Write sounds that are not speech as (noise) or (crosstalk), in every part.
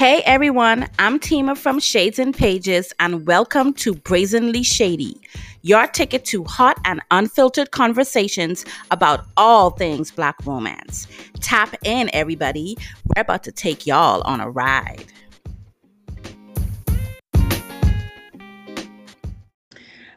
Hey everyone, I'm Tima from Shades and Pages, and welcome to Brazenly Shady, your ticket to hot and unfiltered conversations about all things Black romance. Tap in, everybody. We're about to take y'all on a ride.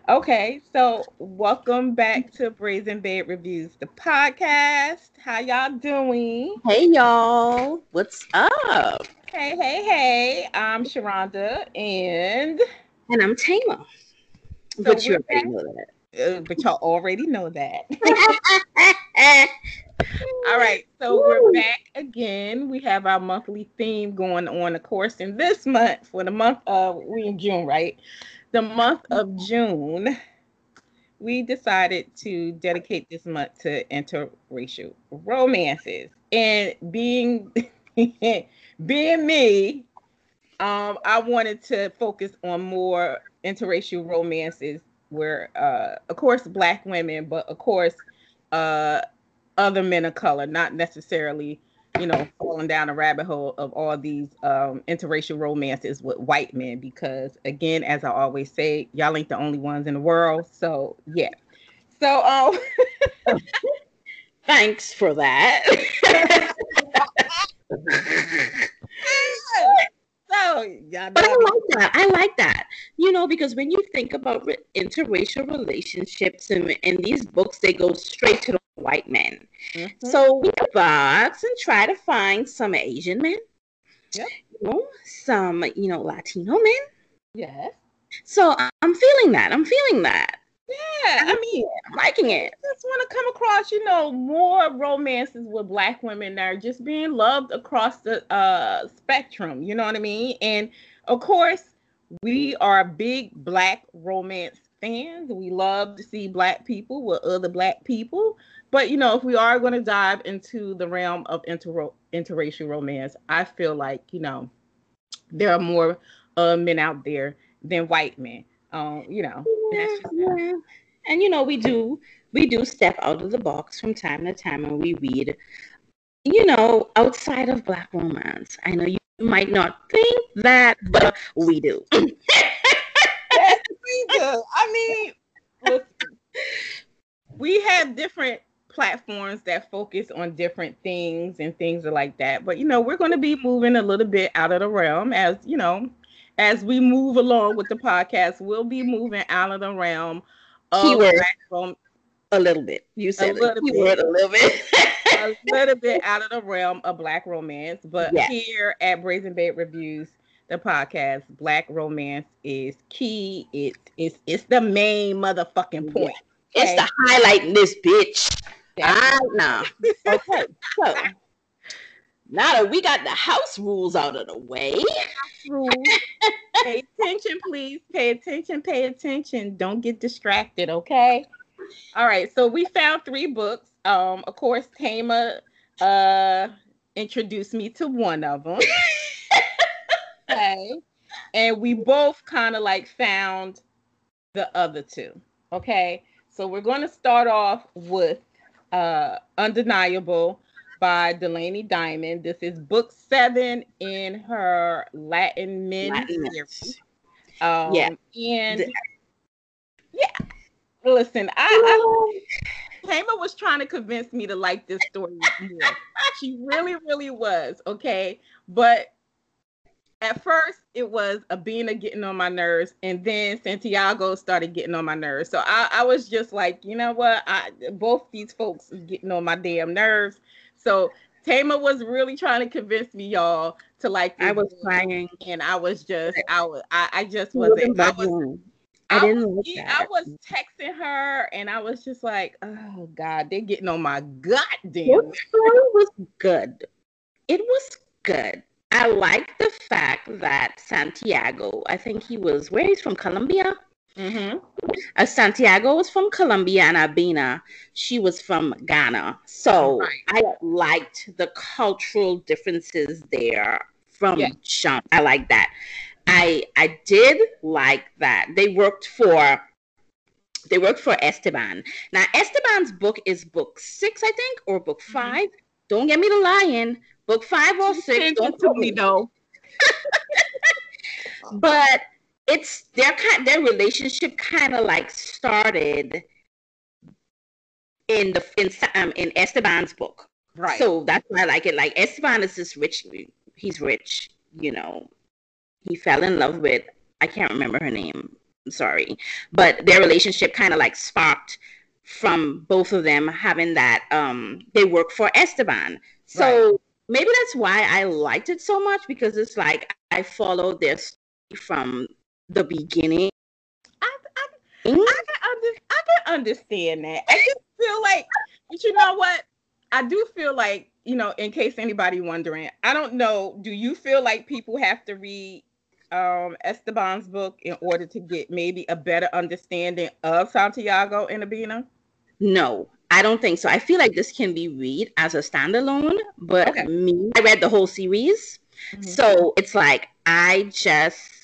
Okay, so welcome back to Brazen Bed Reviews, the podcast. How y'all doing? Hey y'all, what's up? Hey, hey, hey! I'm Sharonda, and and I'm Tama. So but you already know that. Uh, but y'all already know that. (laughs) (laughs) All right, so Woo. we're back again. We have our monthly theme going on, of course, in this month for the month of we in June, right? the month of June, we decided to dedicate this month to interracial romances. And being (laughs) being me, um, I wanted to focus on more interracial romances where uh, of course black women, but of course uh, other men of color, not necessarily you know, falling down a rabbit hole of all these um, interracial romances with white men because, again, as I always say, y'all ain't the only ones in the world. So, yeah. So, um, (laughs) thanks for that. (laughs) so, y'all but I like that. I like that. You know, because when you think about re- interracial relationships and in these books, they go straight to the white men. Mm-hmm. So we box and try to find some Asian men. Yep. You know, some, you know, Latino men. Yes. So I'm feeling that. I'm feeling that. Yeah, I mean, I'm liking it. I just want to come across, you know, more romances with black women that are just being loved across the uh spectrum. You know what I mean? And of course, we are big black romance fans. We love to see black people with other black people. But you know, if we are going to dive into the realm of inter- interracial romance, I feel like you know there are more uh, men out there than white men. Um, you know, yeah, yeah. and you know we do we do step out of the box from time to time and we read, you know, outside of black romance. I know you might not think that, but we do. yes, (laughs) we do. I mean, listen, we have different platforms that focus on different things and things are like that. But you know, we're going to be moving a little bit out of the realm as you know, as we move along with the podcast. We'll be moving out of the realm of keyword a little bit. You said a little keyword bit. a little bit. a little bit out of the realm of black romance, but yes. here at Brazen Bed Reviews, the podcast, black romance is key. It is it's the main motherfucking point. Yeah. Okay? It's the highlight in this bitch. Ah, I know. Okay, so now that we got the house rules out of the way, rules. (laughs) pay attention, please. Pay attention. Pay attention. Don't get distracted. Okay. All right. So we found three books. Um, of course, Tama uh introduced me to one of them. (laughs) okay. And we both kind of like found the other two. Okay. So we're going to start off with uh, Undeniable by Delaney Diamond. This is book seven in her Latin Men Latin series. Um, yeah. And yeah, listen, I, I was trying to convince me to like this story more. she really, really was. Okay. But at first it was Abina getting on my nerves, and then Santiago started getting on my nerves. So I, I was just like, you know what? I both these folks getting on my damn nerves. So Tama was really trying to convince me, y'all, to like. I was crying, and I was just, I was, I, I just wasn't. I was. I didn't I. I was texting her, and I was just like, "Oh God, they're getting on my goddamn." The story was good. It was good I like the fact that Santiago, I think he was where he's from Colombia. Mm-hmm. Uh, Santiago was from Colombia and Abina, she was from Ghana. So right. I liked the cultural differences there from yeah. Sean. I like that. I I did like that they worked for they worked for Esteban. Now Esteban's book is book six, I think, or book mm-hmm. 5 mm-hmm. Don't get me to lying, Book five or six. Don't tell me though. (laughs) but it's their kind their relationship kind of like started in the in um, in Esteban's book. Right. So that's why I like it. Like Esteban is this rich. He's rich. You know, he fell in love with. I can't remember her name. I'm sorry, but their relationship kind of like sparked from both of them having that. Um, they work for Esteban. So right. maybe that's why I liked it so much because it's like I followed their story from the beginning. I, I, I, can, under, I can understand that. I just feel like, but you know what? I do feel like, you know, in case anybody wondering, I don't know, do you feel like people have to read um, Esteban's book in order to get maybe a better understanding of Santiago and Abina? No, I don't think so. I feel like this can be read as a standalone, but okay. me, I read the whole series. Mm-hmm. So it's like I just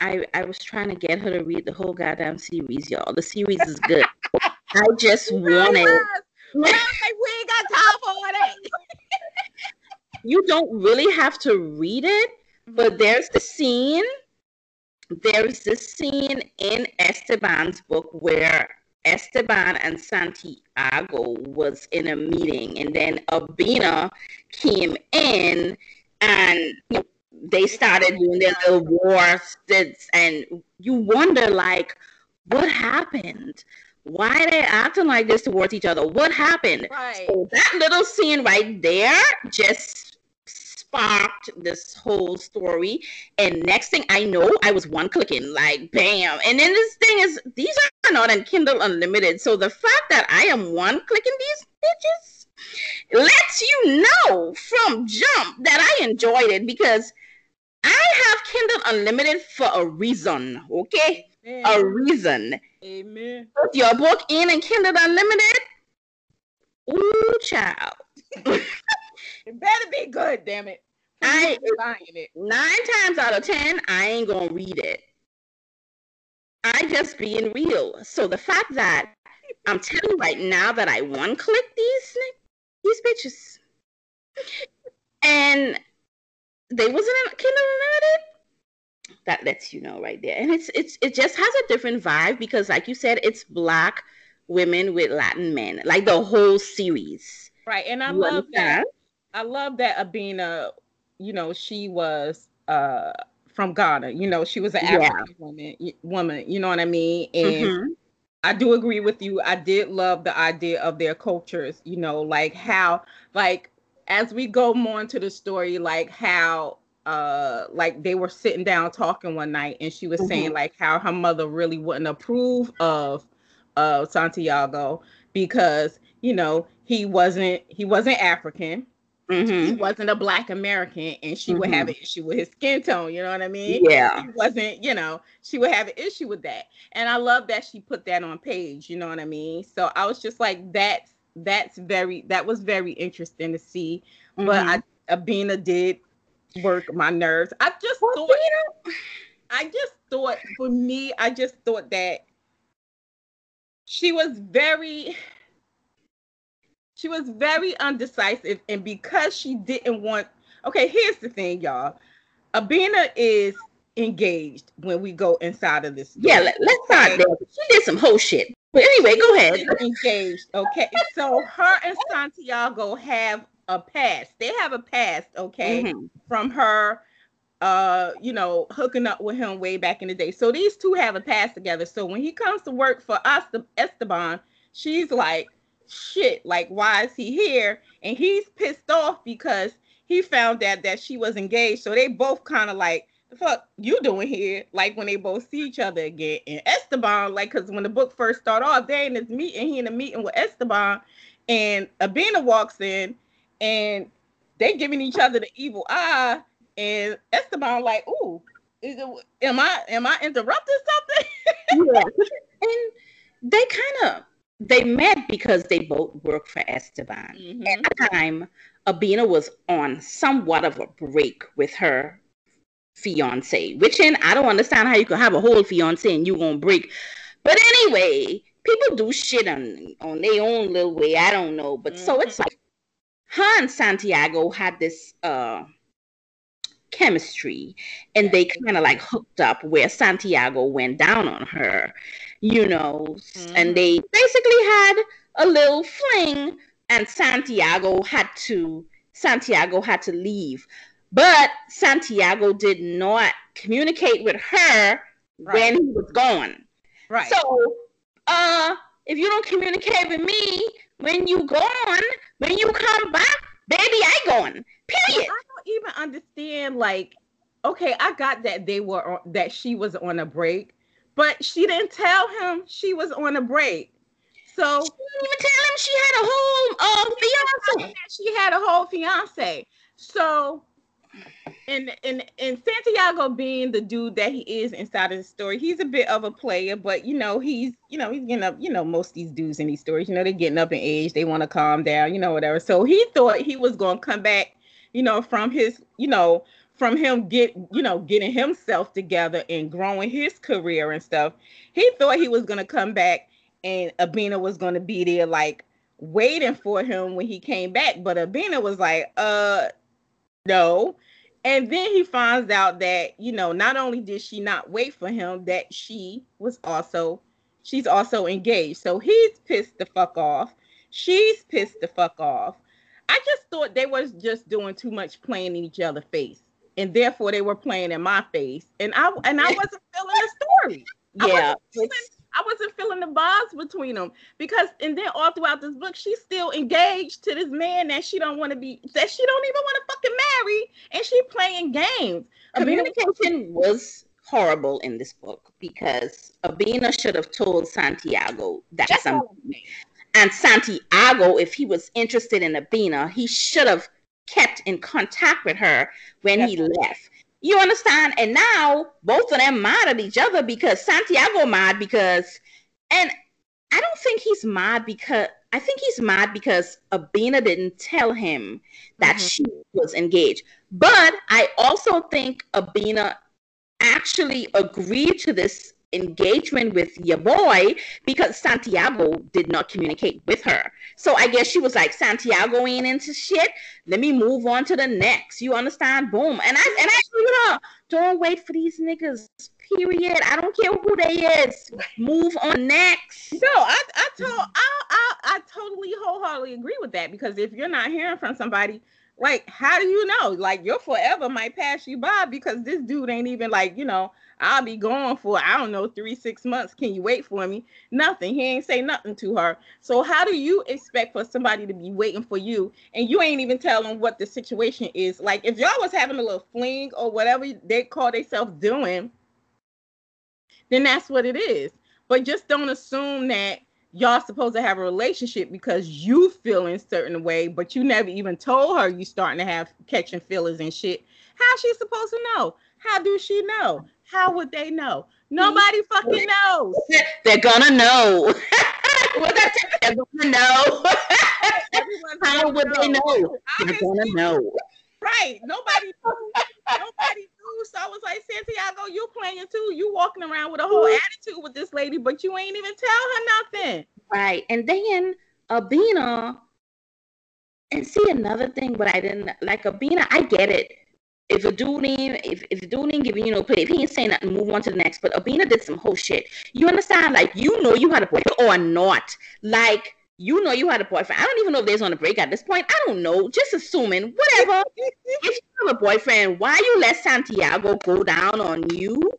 I I was trying to get her to read the whole goddamn series, y'all. The series is good. I just (laughs) wanted. we ain't got time for that. (laughs) you don't really have to read it, but mm-hmm. there's the scene. There's this scene in Esteban's book where Esteban and Santiago was in a meeting, and then Abina came in, and you know, they started doing their little war and you wonder like, what happened? Why are they acting like this towards each other? What happened? Right. So that little scene right there just sparked this whole story. And next thing I know, I was one clicking, like bam. And then this thing is, these are not on Kindle Unlimited. So the fact that I am one clicking these bitches lets you know from jump that I enjoyed it because I have Kindle Unlimited for a reason, okay? Amen. A reason. Amen. Put your book in and Kindle Unlimited. Ooh, child. it better be good, damn it. I buying it. Nine times out of ten, I ain't gonna read it. I just being real. So the fact that I'm telling you right now that I one click these these bitches, and they wasn't in Kindle Unlimited. That lets you know right there, and it's it's it just has a different vibe because, like you said, it's black women with Latin men, like the whole series. Right, and I you love understand? that. I love that Abina. You know, she was uh from Ghana. You know, she was an African yeah. woman. Woman, you know what I mean? And mm-hmm. I do agree with you. I did love the idea of their cultures. You know, like how like as we go more into the story, like how uh like they were sitting down talking one night and she was mm-hmm. saying like how her mother really wouldn't approve of uh Santiago because you know he wasn't he wasn't African. Mm-hmm. He wasn't a black American and she mm-hmm. would have mm-hmm. an issue with his skin tone, you know what I mean? Yeah. He wasn't, you know, she would have an issue with that. And I love that she put that on page, you know what I mean? So I was just like, that's that's very that was very interesting to see. Mm-hmm. But I Abina did work my nerves. I just well, thought I just thought for me, I just thought that she was very she was very undecisive and because she didn't want okay here's the thing y'all abina is engaged when we go inside of this story. yeah let, us okay. not there she did some whole shit but anyway, go ahead. Engaged. Okay. So her and Santiago have a past. They have a past, okay, mm-hmm. from her uh, you know, hooking up with him way back in the day. So these two have a past together. So when he comes to work for us, Esteban, she's like, shit, like, why is he here? And he's pissed off because he found out that she was engaged. So they both kind of like the fuck you doing here? Like when they both see each other again. And Esteban, like, cause when the book first start off, they in this meeting, he in a meeting with Esteban, and Abina walks in, and they giving each other the evil eye, and Esteban like, ooh, it, am I am I interrupting something? yeah, (laughs) and they kind of they met because they both work for Esteban. Mm-hmm. At the time, Abina was on somewhat of a break with her fiance. Which and I don't understand how you can have a whole fiance and you gonna break. But anyway, people do shit on on their own little way. I don't know. But mm-hmm. so it's like her and Santiago had this uh chemistry and they kind of like hooked up where Santiago went down on her, you know, mm-hmm. and they basically had a little fling and Santiago had to Santiago had to leave. But Santiago did not communicate with her right. when he was gone. Right. So, uh, if you don't communicate with me when you gone, when you come back, baby, I gone. Period. I don't even understand. Like, okay, I got that they were on, that she was on a break, but she didn't tell him she was on a break. So she didn't even tell him she had a whole uh, fiance. She had a whole fiance. So and and and Santiago being the dude that he is inside of the story, he's a bit of a player, but you know, he's you know, he's getting up, you know, most these dudes in these stories, you know, they're getting up in age, they want to calm down, you know, whatever. So he thought he was gonna come back, you know, from his, you know, from him get, you know, getting himself together and growing his career and stuff. He thought he was gonna come back and Abina was gonna be there like waiting for him when he came back, but Abina was like, uh no and then he finds out that, you know, not only did she not wait for him, that she was also, she's also engaged. So he's pissed the fuck off. She's pissed the fuck off. I just thought they was just doing too much playing in each other's face. And therefore they were playing in my face. And I and I (laughs) wasn't feeling the story. Yeah. I wasn't feeling the bonds between them because, and then all throughout this book, she's still engaged to this man that she don't want to be, that she don't even want to fucking marry, and she playing games. Communication was horrible in this book because Abina should have told Santiago that something, and Santiago, if he was interested in Abina, he should have kept in contact with her when That's he left. You understand? And now both of them mad at each other because Santiago mad because, and I don't think he's mad because I think he's mad because Abina didn't tell him that mm-hmm. she was engaged. But I also think Abina actually agreed to this engagement with your boy because Santiago did not communicate with her. So I guess she was like, Santiago ain't into shit. Let me move on to the next. You understand? Boom. And I and I told her, don't wait for these niggas. Period. I don't care who they is. Move on next. No, I I told I I, I totally wholeheartedly agree with that because if you're not hearing from somebody like how do you know like your forever might pass you by because this dude ain't even like you know i'll be gone for i don't know three six months can you wait for me nothing he ain't say nothing to her so how do you expect for somebody to be waiting for you and you ain't even telling what the situation is like if y'all was having a little fling or whatever they call themselves doing then that's what it is but just don't assume that y'all supposed to have a relationship because you feel in certain way, but you never even told her you starting to have catching feelings and shit. How she supposed to know? How do she know? How would they know? Mm-hmm. Nobody fucking knows. (laughs) They're gonna know. (laughs) well, that's they're gonna know. (laughs) How would know. they know? They're gonna know. Right. Nobody nobody knew. So I was like, Santiago, you playing too. You walking around with a whole mm-hmm. attitude with this lady, but you ain't even tell her nothing. Right. And then Abina, and see another thing, but I didn't like Abina, I get it. If a dude ain't, if, if a dude ain't giving you no play, if he ain't saying nothing, move on to the next. But Abina did some whole shit. You understand? Like, you know you had a boyfriend or not. Like, you know you had a boyfriend. I don't even know if there's on a break at this point. I don't know. Just assuming. Whatever. (laughs) if you have a boyfriend, why you let Santiago go down on you?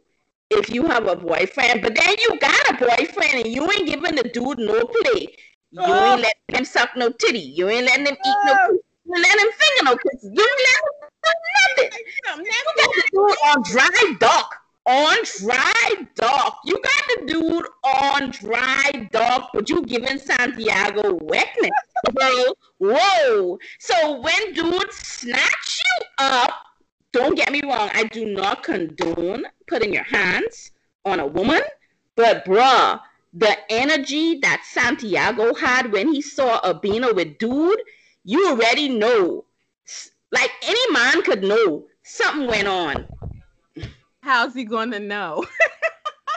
If you have a boyfriend, but then you got a boyfriend and you ain't giving the dude no play. You oh. ain't letting him suck no titty. You ain't letting him eat no. Oh. Letting him finger no kisses. You him do nothing. You got the dude on dry dock on dry dock. You got the dude on dry dock, but you giving Santiago wetness, bro. Whoa. So when dudes snatch you up, don't get me wrong, I do not condone putting your hands on a woman, but bruh, the energy that Santiago had when he saw Abina with dude, you already know. Like any man could know something went on How's he gonna know?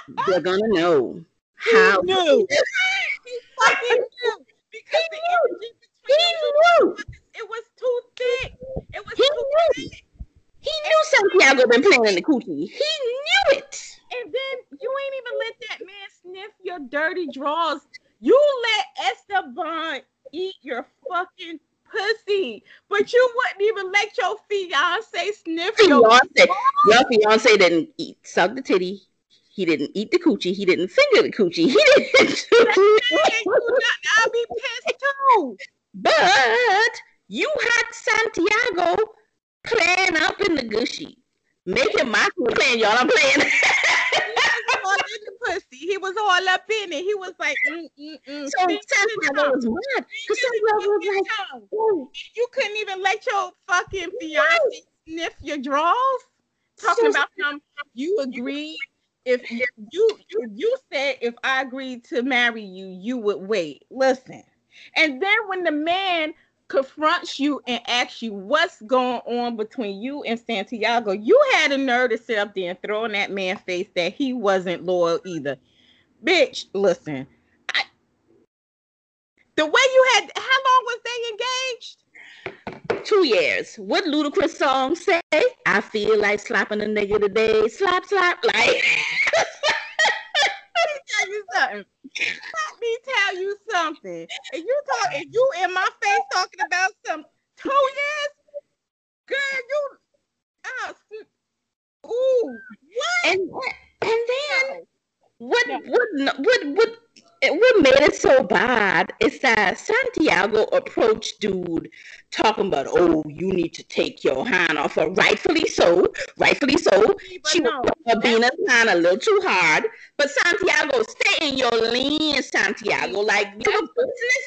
(laughs) They're gonna know. How he knew. he fucking knew because he the energy between he knew. it was too thick. It was he too knew. Thick. He knew Santiago been playing in the coochie. He knew it. And then you ain't even let that man sniff your dirty drawers. You let Esteban eat your fucking pussy, but you wouldn't even let your fiance sniff fiance, your Your fiance didn't eat, suck the titty. He didn't eat the coochie. He didn't finger the coochie. He didn't. I'll be pissed too. But you had Santiago playing up in the gushy, making my playing. Y'all, I'm playing. (laughs) all in the pussy. He was all up in it. He was like, mm, mm, mm. So Santiago was mad. Because Santiago was like, oh. you couldn't even let your fucking fiance sniff your drawers. Talking so, about him, you agreed. If you, you you said if I agreed to marry you, you would wait. Listen, and then when the man confronts you and asks you what's going on between you and Santiago, you had a nerve to sit up there and throw in that man's face that he wasn't loyal either. Bitch, listen. I, the way you had, how long was they engaged? Two years. What Ludacris song say? I feel like slapping a nigga today. Slap, slap, like. (laughs) Tell you something. And you talk, and you in my face talking about some two years, girl, you, uh, ooh, what? And and then what? What? What? What? What made it so bad is that Santiago approached dude talking about, oh, you need to take your hand off her. Rightfully so, rightfully so. But she no, was being a hand a little too hard. But Santiago, stay in your lane, Santiago. Like your business.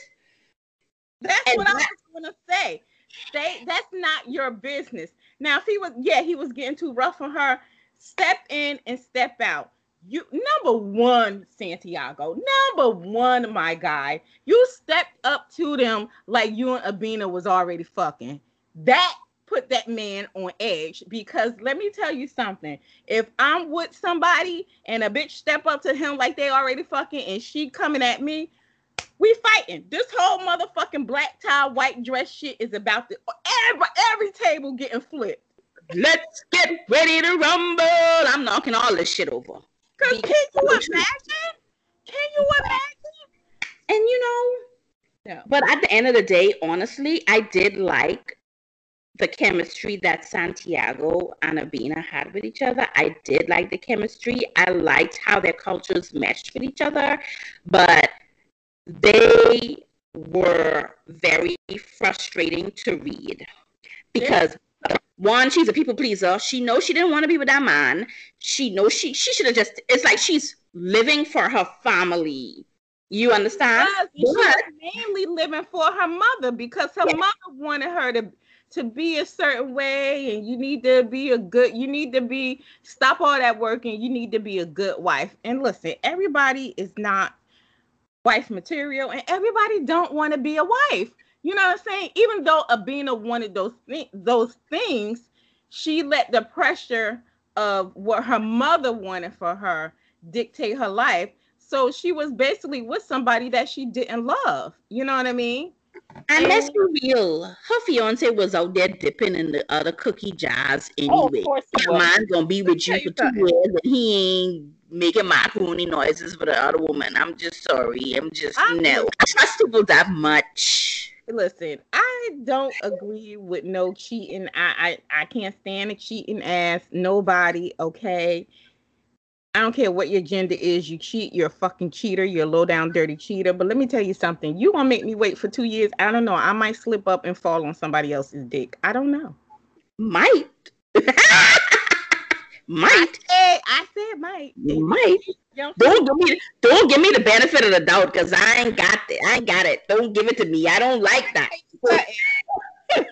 That's and what that, I was gonna say. Stay. That's not your business. Now, if he was, yeah, he was getting too rough on her. Step in and step out you number one, Santiago, number one, my guy, you stepped up to them like you and Abina was already fucking. That put that man on edge because let me tell you something. If I'm with somebody and a bitch step up to him like they already fucking and she coming at me, we fighting. This whole motherfucking black tie, white dress shit is about to every every table getting flipped. Let's get ready to rumble. I'm knocking all this shit over. Cause can you imagine? Can you imagine? And you know, yeah. but at the end of the day, honestly, I did like the chemistry that Santiago and Abina had with each other. I did like the chemistry. I liked how their cultures meshed with each other, but they were very frustrating to read because one, she's a people pleaser. She knows she didn't want to be with that man. She knows she she should have just. It's like she's living for her family. You understand? She's mainly living for her mother because her yeah. mother wanted her to to be a certain way, and you need to be a good. You need to be stop all that working. you need to be a good wife. And listen, everybody is not wife material, and everybody don't want to be a wife. You know what I'm saying? Even though Abina wanted those th- those things, she let the pressure of what her mother wanted for her dictate her life. So she was basically with somebody that she didn't love. You know what I mean? And, let's be real, her fiance was out there dipping in the other cookie jars oh, anyway. Oh, Your man's gonna be with you for two years, and he ain't making macaroni noises for the other woman. I'm just sorry. I'm just I no. I trust people that much listen, I don't agree with no cheating. I, I I can't stand a cheating ass nobody. Okay. I don't care what your gender is. You cheat, you're a fucking cheater. You're a low down, dirty cheater. But let me tell you something. You gonna make me wait for two years? I don't know. I might slip up and fall on somebody else's dick. I don't know. Might. (laughs) might. I said, I said might. Might. Don't give me don't give me the benefit of the doubt because I ain't got it. I ain't got it. Don't give it to me. I don't like that. don't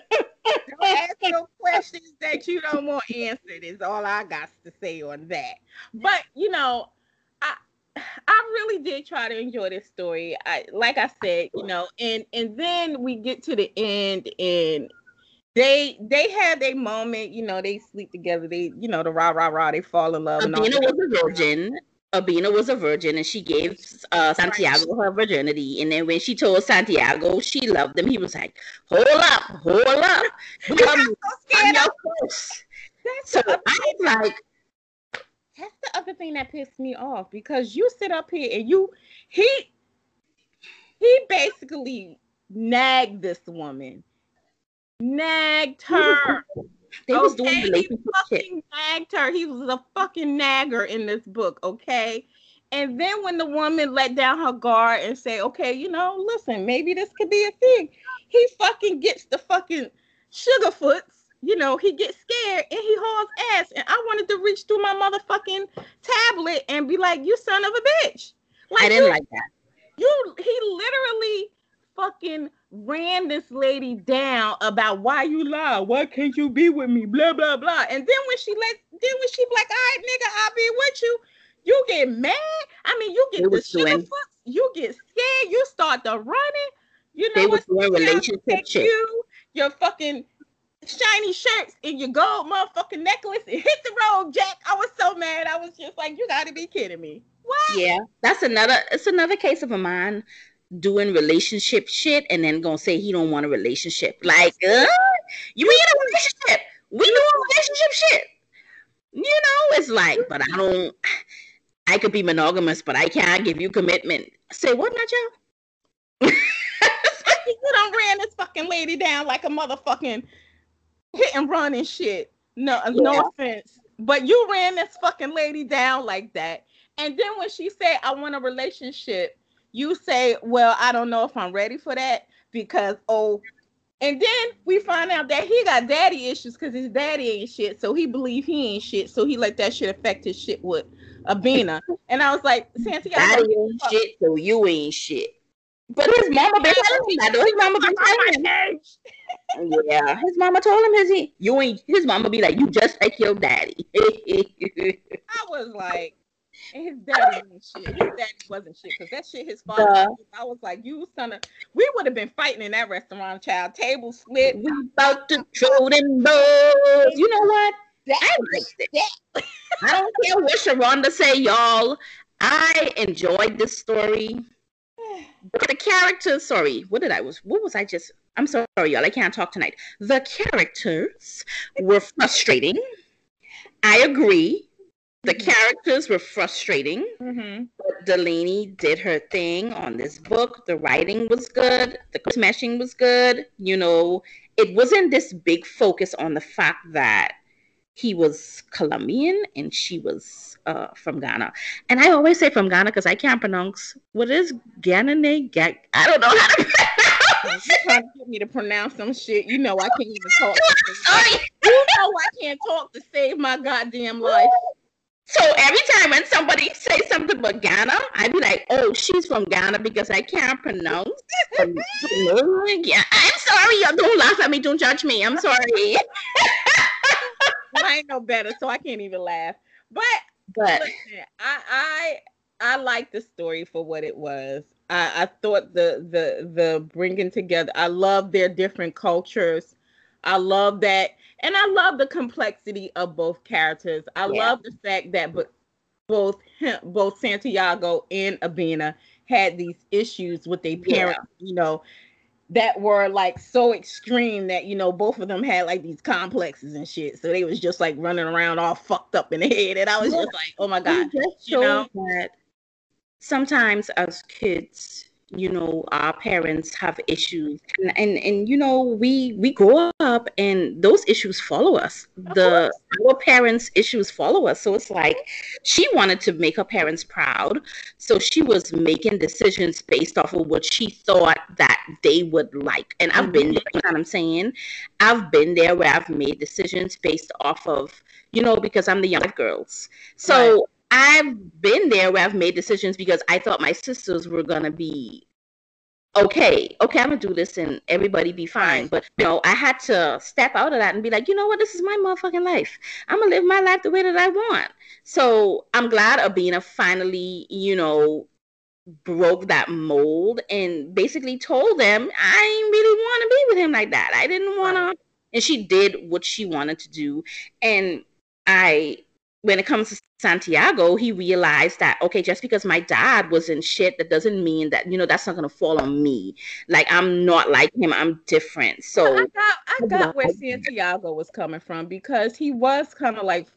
ask no questions that you don't want answered. Is all I got to say on that. But you know, I I really did try to enjoy this story. I like I said, you know, and and then we get to the end and they they had their moment, you know, they sleep together, they, you know, the rah rah rah, they fall in love. Abina was a virgin. Abina was a virgin and she gave uh, Santiago her virginity. And then when she told Santiago she loved him, he was like, Hold up, hold up. I'm, I'm your so I was like, that's the other thing that pissed me off because you sit up here and you he he basically nagged this woman, nagged her. They okay? was doing relationship he fucking nagged her. He was a fucking nagger in this book, okay? And then when the woman let down her guard and say, okay, you know, listen, maybe this could be a thing, he fucking gets the fucking sugarfoots you know, he gets scared and he hauls ass. And I wanted to reach through my motherfucking tablet and be like, "You son of a bitch!" Like, I didn't you, like that. You, he literally fucking ran this lady down about why you lie, why can't you be with me, blah blah blah. And then when she let, then when she like, "All right, nigga, I'll be with you," you get mad. I mean, you get the sugar fucks, you get scared, you start the running. You know they what's doing relationship shit. You, your fucking shiny shirts and your gold motherfucking necklace and hit the road, Jack. I was so mad. I was just like, you gotta be kidding me. What? Yeah, that's another it's another case of a man doing relationship shit and then gonna say he don't want a relationship. Like, uh, you in a relationship. We doing relationship shit. You know, it's like, but I don't I could be monogamous, but I can't give you commitment. Say what, Nacho? (laughs) you done ran this fucking lady down like a motherfucking hit and run and shit. No, yeah. no offense, but you ran this fucking lady down like that. And then when she said, "I want a relationship," you say, "Well, I don't know if I'm ready for that because oh." And then we find out that he got daddy issues because his daddy ain't shit. So he believe he ain't shit. So he let that shit affect his shit with Abina. (laughs) And I I was like, Santiago, daddy ain't shit, so you ain't shit. But his mama been telling him that. His mama been telling him yeah, his mama told him his he you ain't his mama be like you just like your daddy. (laughs) I was like, and his daddy ain't shit. His daddy wasn't shit because that shit his father. Uh, I was like, you son of. We would have been fighting in that restaurant, child. Table split. We about to throw them balls. You know what? I liked it. I don't care what Sharonda say, y'all. I enjoyed this story. But (sighs) the characters, sorry, what did I was what was I just I'm sorry, y'all, I can't talk tonight. The characters were frustrating. I agree. The characters were frustrating. Mm-hmm. But Delaney did her thing on this book. The writing was good. The smashing was good. You know, it wasn't this big focus on the fact that he was Colombian and she was uh, from Ghana. And I always say from Ghana because I can't pronounce what is Ghana. I don't know how to pronounce. You trying to get me to pronounce some shit? You know I can't even talk. (laughs) Sorry. You know I can't talk to save my goddamn life. So every time when somebody say something about Ghana, I'd be like, "Oh, she's from Ghana because I can't pronounce." (laughs) yeah, I'm sorry. Y'all don't laugh at me. Don't judge me. I'm sorry. I ain't no better, so I can't even laugh. But but listen, I I I like the story for what it was. I, I thought the the the bringing together. I love their different cultures. I love that, and I love the complexity of both characters. I yeah. love the fact that but both him, both Santiago and Abena had these issues with their parents. Yeah. You know, that were like so extreme that you know both of them had like these complexes and shit. So they was just like running around all fucked up in the (laughs) head, and I was just like, oh my god, you know. That sometimes as kids you know our parents have issues. And and, and you know we we grow up and those issues follow us. The our parents issues follow us. So it's like she wanted to make her parents proud. So she was making decisions based off of what she thought that they would like. And i've been there you know what i'm saying? I've been there where i've made decisions based off of you know because i'm the young girls. So right. I've been there where I've made decisions because I thought my sisters were gonna be okay. Okay, I'm gonna do this and everybody be fine. But you know, I had to step out of that and be like, you know what, this is my motherfucking life. I'm gonna live my life the way that I want. So I'm glad Abina finally, you know, broke that mold and basically told them I really want to be with him like that. I didn't want to, and she did what she wanted to do, and I when it comes to Santiago, he realized that okay, just because my dad was in shit, that doesn't mean that you know that's not gonna fall on me. Like I'm not like him. I'm different. So I got I got where Santiago was coming from because he was kind of like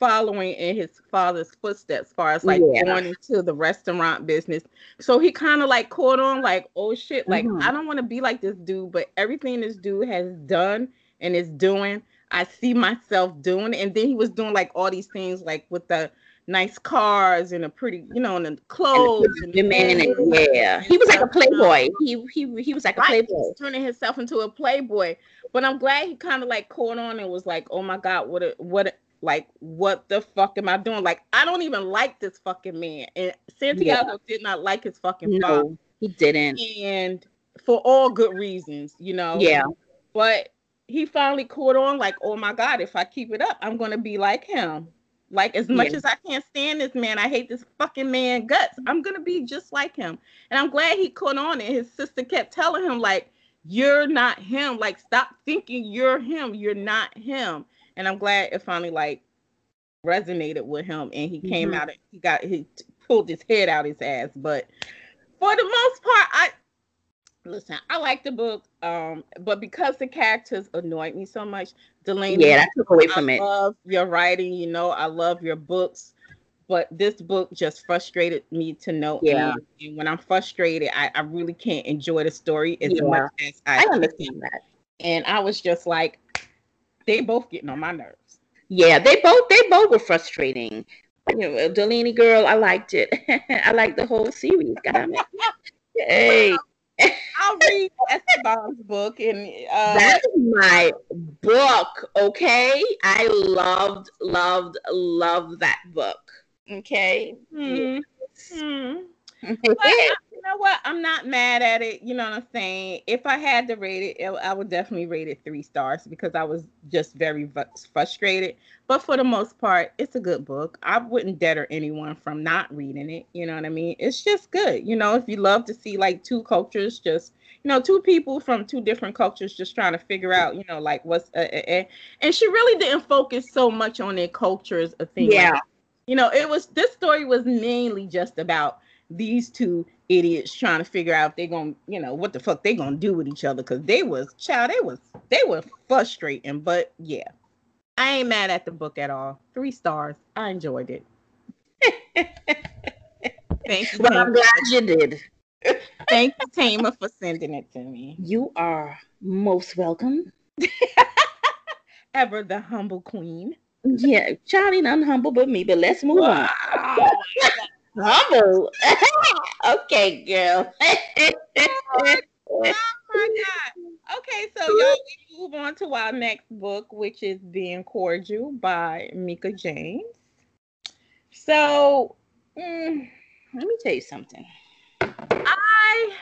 following in his father's footsteps as far as like yeah. going into the restaurant business. So he kind of like caught on like, oh shit, like mm-hmm. I don't want to be like this dude, but everything this dude has done and is doing I see myself doing. And then he was doing like all these things like with the nice cars and a pretty, you know, and the clothes and, the man. yeah, he was like a playboy. He he he was like a right. playboy, turning himself into a playboy. But I'm glad he kind of like caught on and was like, oh my god, what a, what a, like what the fuck am I doing? Like I don't even like this fucking man. And Santiago yeah. did not like his fucking no, father. He didn't. And for all good reasons, you know. Yeah. But he finally caught on like, oh my God, if I keep it up, I'm gonna be like him. Like as much yeah. as I can't stand this man, I hate this fucking man guts. I'm gonna be just like him. And I'm glad he caught on and his sister kept telling him, like, you're not him. Like, stop thinking you're him. You're not him. And I'm glad it finally like resonated with him and he came mm-hmm. out and he got he pulled his head out his ass. But for the most part, I listen, I like the book, um, but because the characters annoyed me so much, Delaney, yeah, that took away from I it. love your writing, you know, I love your books, but this book just frustrated me to no yeah. end. And when I'm frustrated, I, I really can't enjoy the story as yeah. much as I, I understand that. And I was just like, they both getting on my nerves. Yeah, they both they both were frustrating. You know, Delaney girl, I liked it. (laughs) I liked the whole series. Got God, (laughs) hey. I'll read Esteban's book, and uh, that's my book. Okay, I loved, loved, loved that book. Okay. Mm-hmm. Mm-hmm. (laughs) you know what? I'm not mad at it. You know what I'm saying? If I had to rate it, I would definitely rate it three stars because I was just very frustrated. But for the most part, it's a good book. I wouldn't deter anyone from not reading it. You know what I mean? It's just good. You know, if you love to see like two cultures just you know, two people from two different cultures just trying to figure out, you know, like what's uh, uh, uh and she really didn't focus so much on their cultures a thing. Yeah. Like, you know, it was this story was mainly just about these two idiots trying to figure out if they're gonna, you know, what the fuck they gonna do with each other because they was child, they was they were frustrating. But yeah, I ain't mad at the book at all. Three stars. I enjoyed it. (laughs) Thank you. I'm glad you did. (laughs) Thank you, Tama, for sending it to me. You are most welcome. (laughs) Ever the humble queen. Yeah, Charlie, not humble but me, but let's move wow. on. Humble. (laughs) okay, girl. oh, my God. Okay, so y'all, we move on to our next book, which is Being Cordial by Meka James. So, mm, let me tell you something. I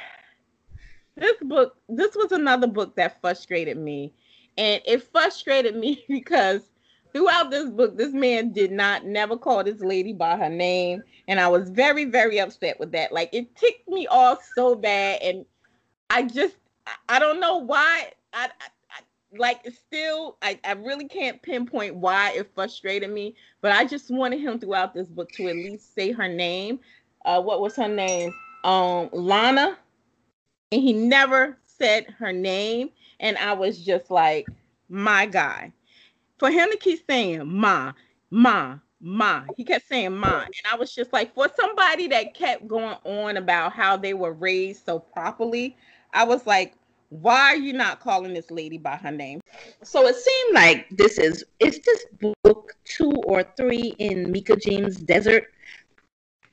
this book, this was another book that frustrated me. And it frustrated (laughs) me because throughout this book, this man did not never call this lady by her name. And I was very, very upset with that. Like it ticked me off so bad. And I just I don't know why I, I, like still I, I really can't pinpoint why it frustrated me, but I just wanted him throughout this book to at least say her name. Uh what was her name? Um Lana. And he never said her name. And I was just like, my guy for him to keep saying ma, ma, ma, he kept saying ma. And I was just like, for somebody that kept going on about how they were raised so properly, I was like, why are you not calling this lady by her name? So it seemed like this is is this book two or three in Meka James Desert?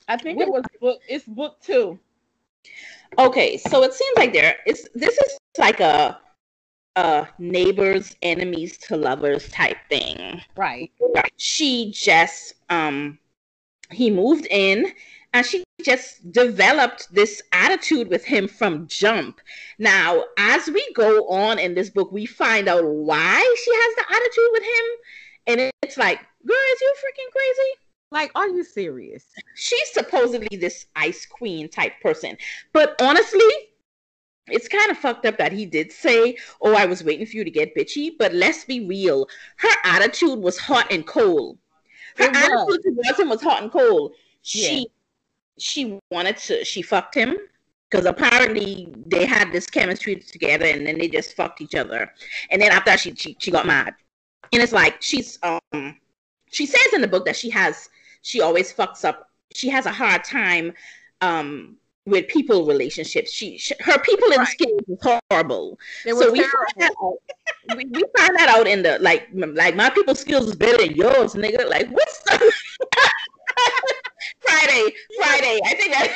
I think it was book it's book two. Okay, so it seems like there is this is like a uh neighbors enemies to lovers type thing. Right. She just um he moved in and she just developed this attitude with him from jump. Now as we go on in this book we find out why she has the attitude with him. And it's like girl is you freaking crazy. Like are you serious? She's supposedly this ice queen type person. But honestly it's kind of fucked up that he did say, Oh, I was waiting for you to get bitchy, but let's be real. Her attitude was hot and cold. Her attitude towards him was hot and cold. She yeah. she wanted to she fucked him because apparently they had this chemistry together and then they just fucked each other. And then after she she, she got mad. And it's like she's um she says in the book that she has she always fucks up she has a hard time um with people relationships. She, she her people in skills is horrible. so we find, that out, we, we find that out in the like like my people skills is better than yours, nigga. Like what's the (laughs) Friday, Friday. I think that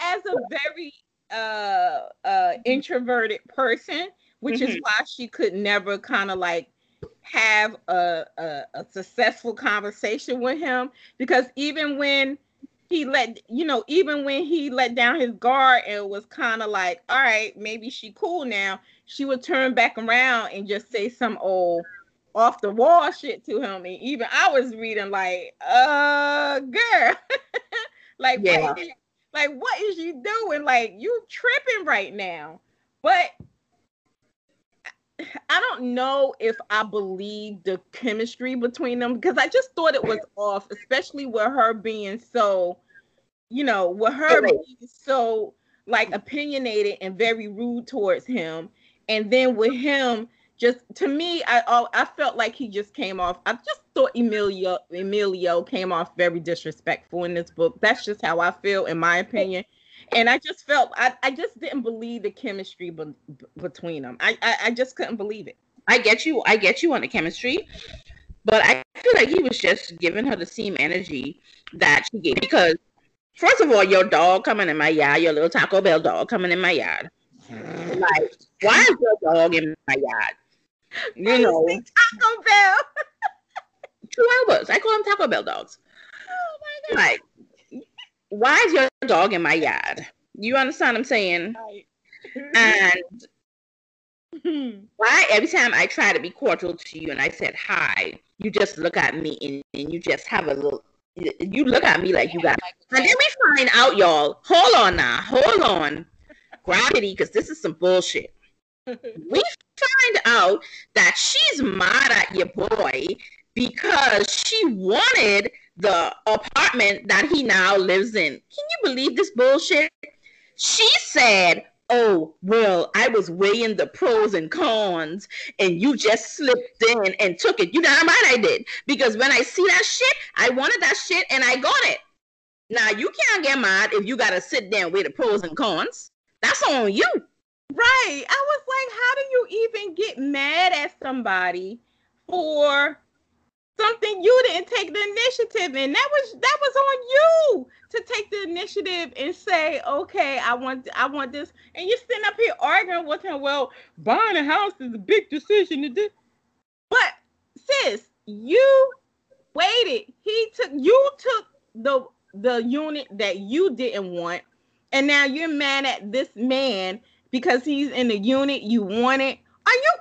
(laughs) as a very uh uh introverted person, which mm-hmm. is why she could never kind of like have a, a, a successful conversation with him because even when he let you know even when he let down his guard and was kind of like all right maybe she cool now she would turn back around and just say some old off the wall shit to him. And even i was reading like uh girl. (laughs) Like yeah. what, like what is you doing? Like you tripping right now. But I don't know if I believe the chemistry between them because I just thought it was (laughs) off, especially with her being so, you know, with her being so like opinionated and very rude towards him, and then with him just to me, I oh, I felt like he just came off. I just thought Emilio Emilio came off very disrespectful in this book. That's just how I feel, in my opinion and I just felt I, I just didn't believe the chemistry be, between them. I, I I just couldn't believe it. I get you. I get you on the chemistry, but I feel like he was just giving her the same energy that she gave because. First of all, your dog coming in my yard, your little Taco Bell dog coming in my yard. Like, why is your dog in my yard? You know, Taco Bell. (laughs) Two hours. I call them Taco Bell dogs. Oh my god! Like, why is your dog in my yard? You understand what I'm saying? Right. and (laughs) why every time I try to be cordial to you and I said hi, you just look at me and, and you just have a little you look at me like you got and then we find out y'all hold on now hold on gravity because this is some bullshit (laughs) we find out that she's mad at your boy because she wanted the apartment that he now lives in. Can you believe this bullshit? She said, Oh, well, I was weighing the pros and cons, and you just slipped in and took it. You know how mad I did? Because when I see that shit, I wanted that shit and I got it. Now you can't get mad if you gotta sit there and weigh the pros and cons. That's on you. Right. I was like, how do you even get mad at somebody for something you didn't take the initiative in. That was that was on you to take the initiative and say, okay, I want I want this. And you're sitting up here arguing with him. Well, buying a house is a big decision to do. But sis, you waited. He took you took the the unit that you didn't want, and now you're mad at this man because he's in the unit you wanted. Are you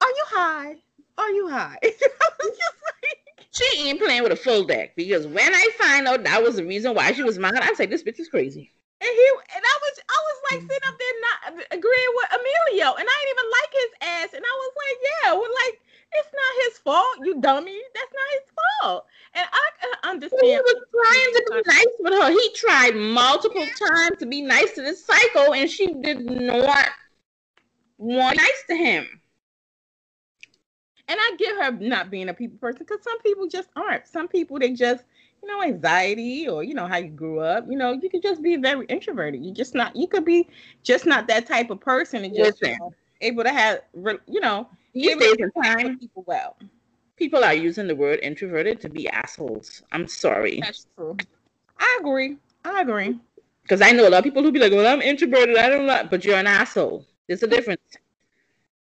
are you high? Are you high? (laughs) she ain't playing with a full deck because when I find out that was the reason why she was mad, I say this bitch is crazy. And he and I was I was like sitting up there not agreeing with Emilio, and I didn't even like his ass, and I was like, yeah, well, like it's not his fault, you dummy. That's not his fault. And I can understand. He was trying to be nice with her. He tried multiple times to be nice to this psycho, and she did not want nice to him and I get her not being a people person because some people just aren't. Some people they just, you know, anxiety or you know how you grew up. You know, you could just be very introverted. You just not. You could be just not that type of person and just know, able to have, you know, these days time, people well. People are using the word introverted to be assholes. I'm sorry. That's true. I agree. I agree. Because I know a lot of people who be like, "Well, I'm introverted. I don't like," but you're an asshole. There's a difference.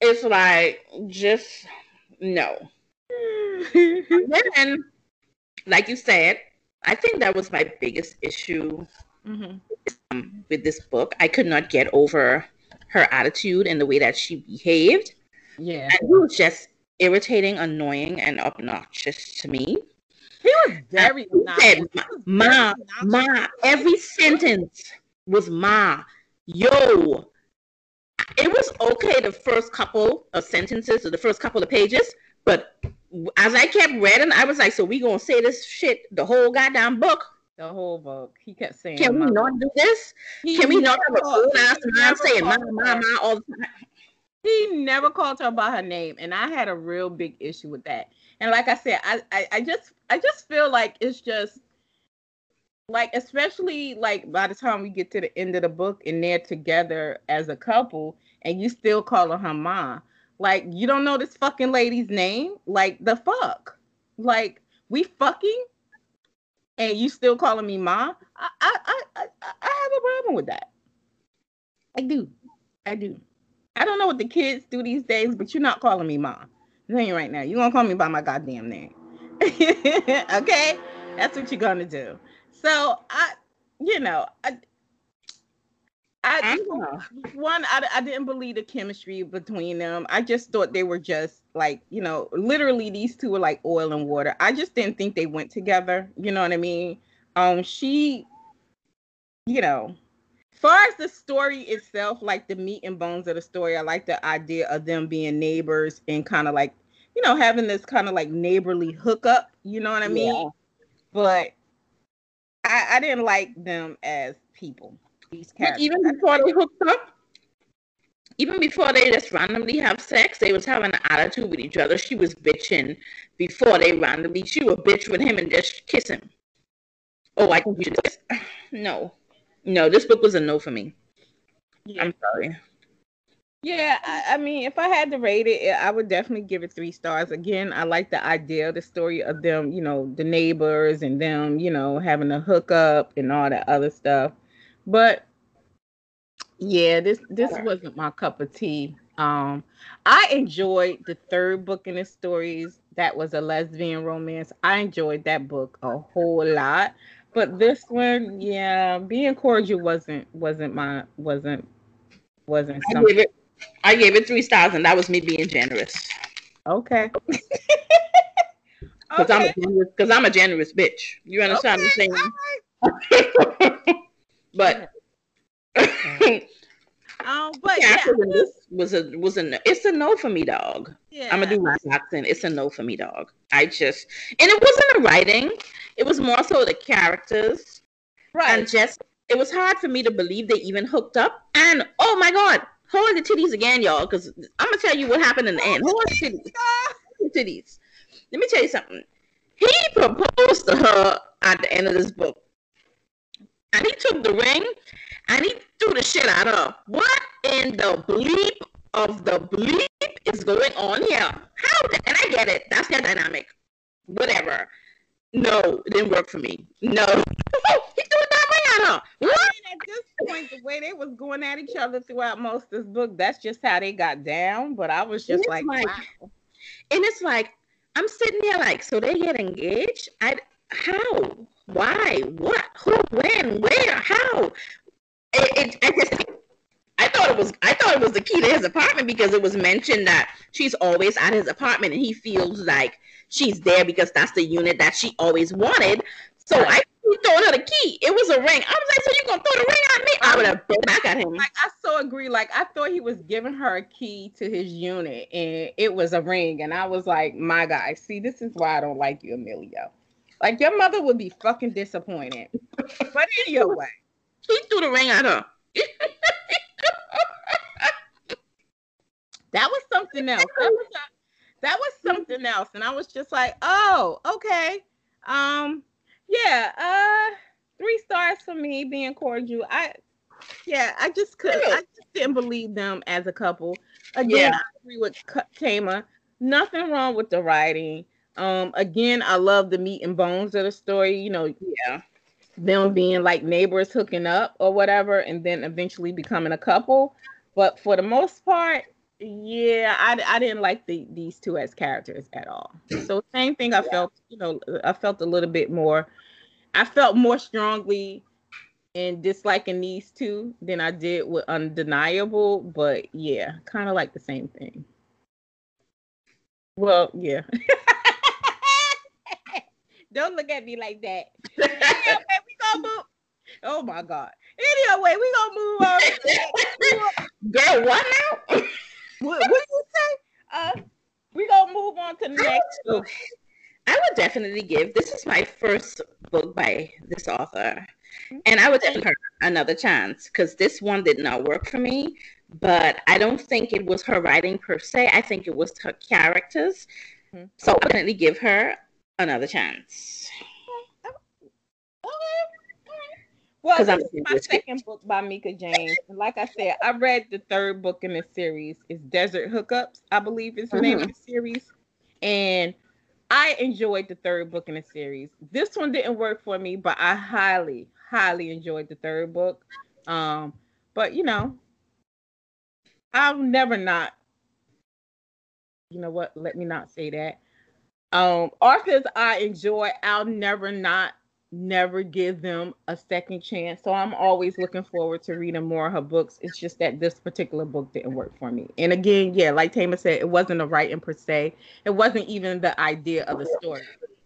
It's like just no. (laughs) then, like you said, I think that was my biggest issue mm-hmm. um, with this book. I could not get over her attitude and the way that she behaved. Yeah. And it was just irritating, annoying, and obnoxious to me. He was very said, ma, ma, ma. Every sentence was ma. Yo, it was okay the first couple of sentences or the first couple of pages, but as I kept reading, I was like, so we gonna say this shit the whole goddamn book. The whole book. He kept saying, Can we not do this? He Can we not have a cool ass man saying mama, mama all the time? He never called her by her name, and I had a real big issue with that. And like I said, I, I, I just I just feel like it's just like especially like by the time we get to the end of the book and they're together as a couple and you still calling her mom like you don't know this fucking lady's name? Like the fuck? Like we fucking and you still calling me mom i i i, I have a problem with that. I do. I do. I don't know what the kids do these days but you're not calling me mom telling you right now. You're gonna call me by my goddamn name. (laughs) Okay? That's what you're gonna do. So I, you know, I, I, one, I, I didn't believe the chemistry between them. I just thought they were just like, you know, literally these two were like oil and water. I just didn't think they went together. You know what I mean? Um, she, you know, far as the story itself, like the meat and bones of the story, I like the idea of them being neighbors and kind of like, you know, having this kind of like neighborly hookup. You know what I mean? Yeah. But I, I didn't like them as people. These characters. But even before they hooked up, even before they just randomly have sex, they was having an attitude with each other. She was bitching before they randomly. She would bitch with him and just kiss him. Oh, I think you should. No, no, this book was a no for me. Yeah. I'm sorry. Yeah, I, I, mean, if I had to rate it, I would definitely give it three stars. Again, I like the idea, the story of them, you know, the neighbors and them, you know, having a hookup and all that other stuff. But yeah, this this wasn't my cup of tea. Um, I enjoyed the third book in the stories. That was a lesbian romance. I enjoyed that book a whole lot. But this one, yeah, being cordial wasn't wasn't my wasn't wasn't something. I gave it three stars, and that was me being generous. Okay. (laughs) Because okay. I'm a generous, because I'm a generous bitch. You understand okay. what I'm saying? (laughs) but. (laughs) um, but yeah, this was a was a it's a no for me, dog. Yeah. I'm gonna do my accent. It's a no for me, dog. I just and it wasn't the writing. It was more so the characters, right? And just it was hard for me to believe they even hooked up. And oh my god, hold the titties again, y'all, because I'm gonna tell you what happened in the end. Hold the titties. (laughs) The titties. Let me tell you something. He proposed to her at the end of this book. And he took the ring and he threw the shit at her. What in the bleep of the bleep is going on here? How? And I get it. That's their dynamic. Whatever. No, it didn't work for me. No. (laughs) he threw that ring at her. What? I mean, at this point, the way they was going at each other throughout most of this book, that's just how they got down. But I was just like, like wow. and it's like I'm sitting there like, so they get engaged? I how? Why? What? Who? When? Where? How? It, it, I just I thought it was I thought it was the key to his apartment because it was mentioned that she's always at his apartment and he feels like she's there because that's the unit that she always wanted. So. I throwing her the key. It was a ring. I was like, so you gonna throw the ring at me? I would have been back at him. Like I so agree. Like I thought he was giving her a key to his unit, and it was a ring. And I was like, my guy, see, this is why I don't like you, Emilio. Like your mother would be fucking disappointed. but anyway, he threw the ring at her. that was something else. That was, a, that was something else, and I was just like, oh, okay. Um, yeah, uh, three stars for me being cordial. I, yeah, I just could, I just didn't believe them as a couple. Again, yeah. I agree with Tama. Nothing wrong with the writing. Um, again, I love the meat and bones of the story. You know, yeah, them being like neighbors hooking up or whatever, and then eventually becoming a couple. But for the most part, yeah, I, I didn't like the these two as characters at all. So same thing. I yeah. felt, you know, I felt a little bit more. I felt more strongly in disliking these two than I did with Undeniable. But yeah, kind of like the same thing. Well, yeah. (laughs) Don't look at me like that. (laughs) anyway, we gonna move. Oh my god. Anyway, we gonna move on. (laughs) Girl, what now? what, what do you say? Uh, we gonna move on to the next book. I would definitely give. This is my first book by this author, and I would give her another chance because this one did not work for me. But I don't think it was her writing per se. I think it was her characters. Mm-hmm. So I definitely give her another chance. Well, this is my second book by Meka James. And like I said, I read the third book in the series. It's Desert Hookups, I believe is the mm-hmm. name of the series. And I enjoyed the third book in the series. This one didn't work for me, but I highly, highly enjoyed the third book. Um, but you know, I'll never not. You know what? Let me not say that. Um, authors I enjoy, I'll never not never give them a second chance. So I'm always looking forward to reading more of her books. It's just that this particular book didn't work for me. And again, yeah, like Tama said, it wasn't a writing per se. It wasn't even the idea of the story.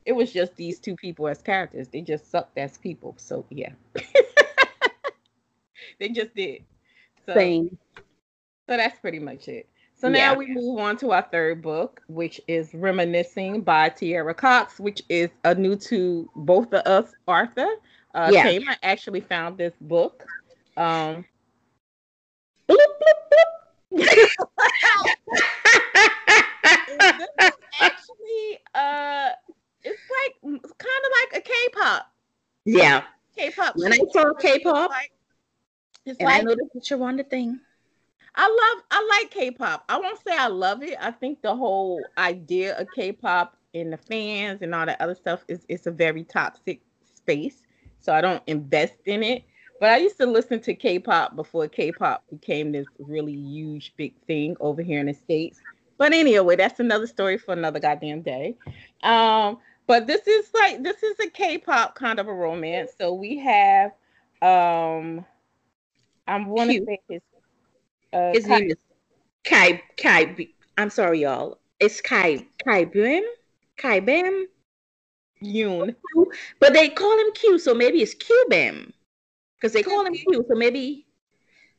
It was just these two people as characters. They just sucked as people. So yeah. (laughs) they just did. So, Same. So that's pretty much it. So now yeah. we move on to our third book, which is Reminiscing by Tierra Cox, which is a new to both of us, Arthur. Uh, yeah. Actually found this book. Um, bloop, bloop, bloop. actually, uh, it's like kind of like a K-pop. Yeah. K-pop. When I saw K-pop, it's like, it's and like, I noticed the Sharonda thing. I love I like K-pop. I won't say I love it. I think the whole idea of K-pop and the fans and all that other stuff is it's a very toxic space. So I don't invest in it. But I used to listen to K-pop before K-pop became this really huge big thing over here in the States. But anyway, that's another story for another goddamn day. Um, but this is like this is a K-pop kind of a romance. So we have um I want to say his uh, His Kai. name is Kai Kai. I'm sorry, y'all. It's Kai Kai Bim Kai Bim Yoon. But they call him Q, so maybe it's Q Bim because they call him Q. So maybe.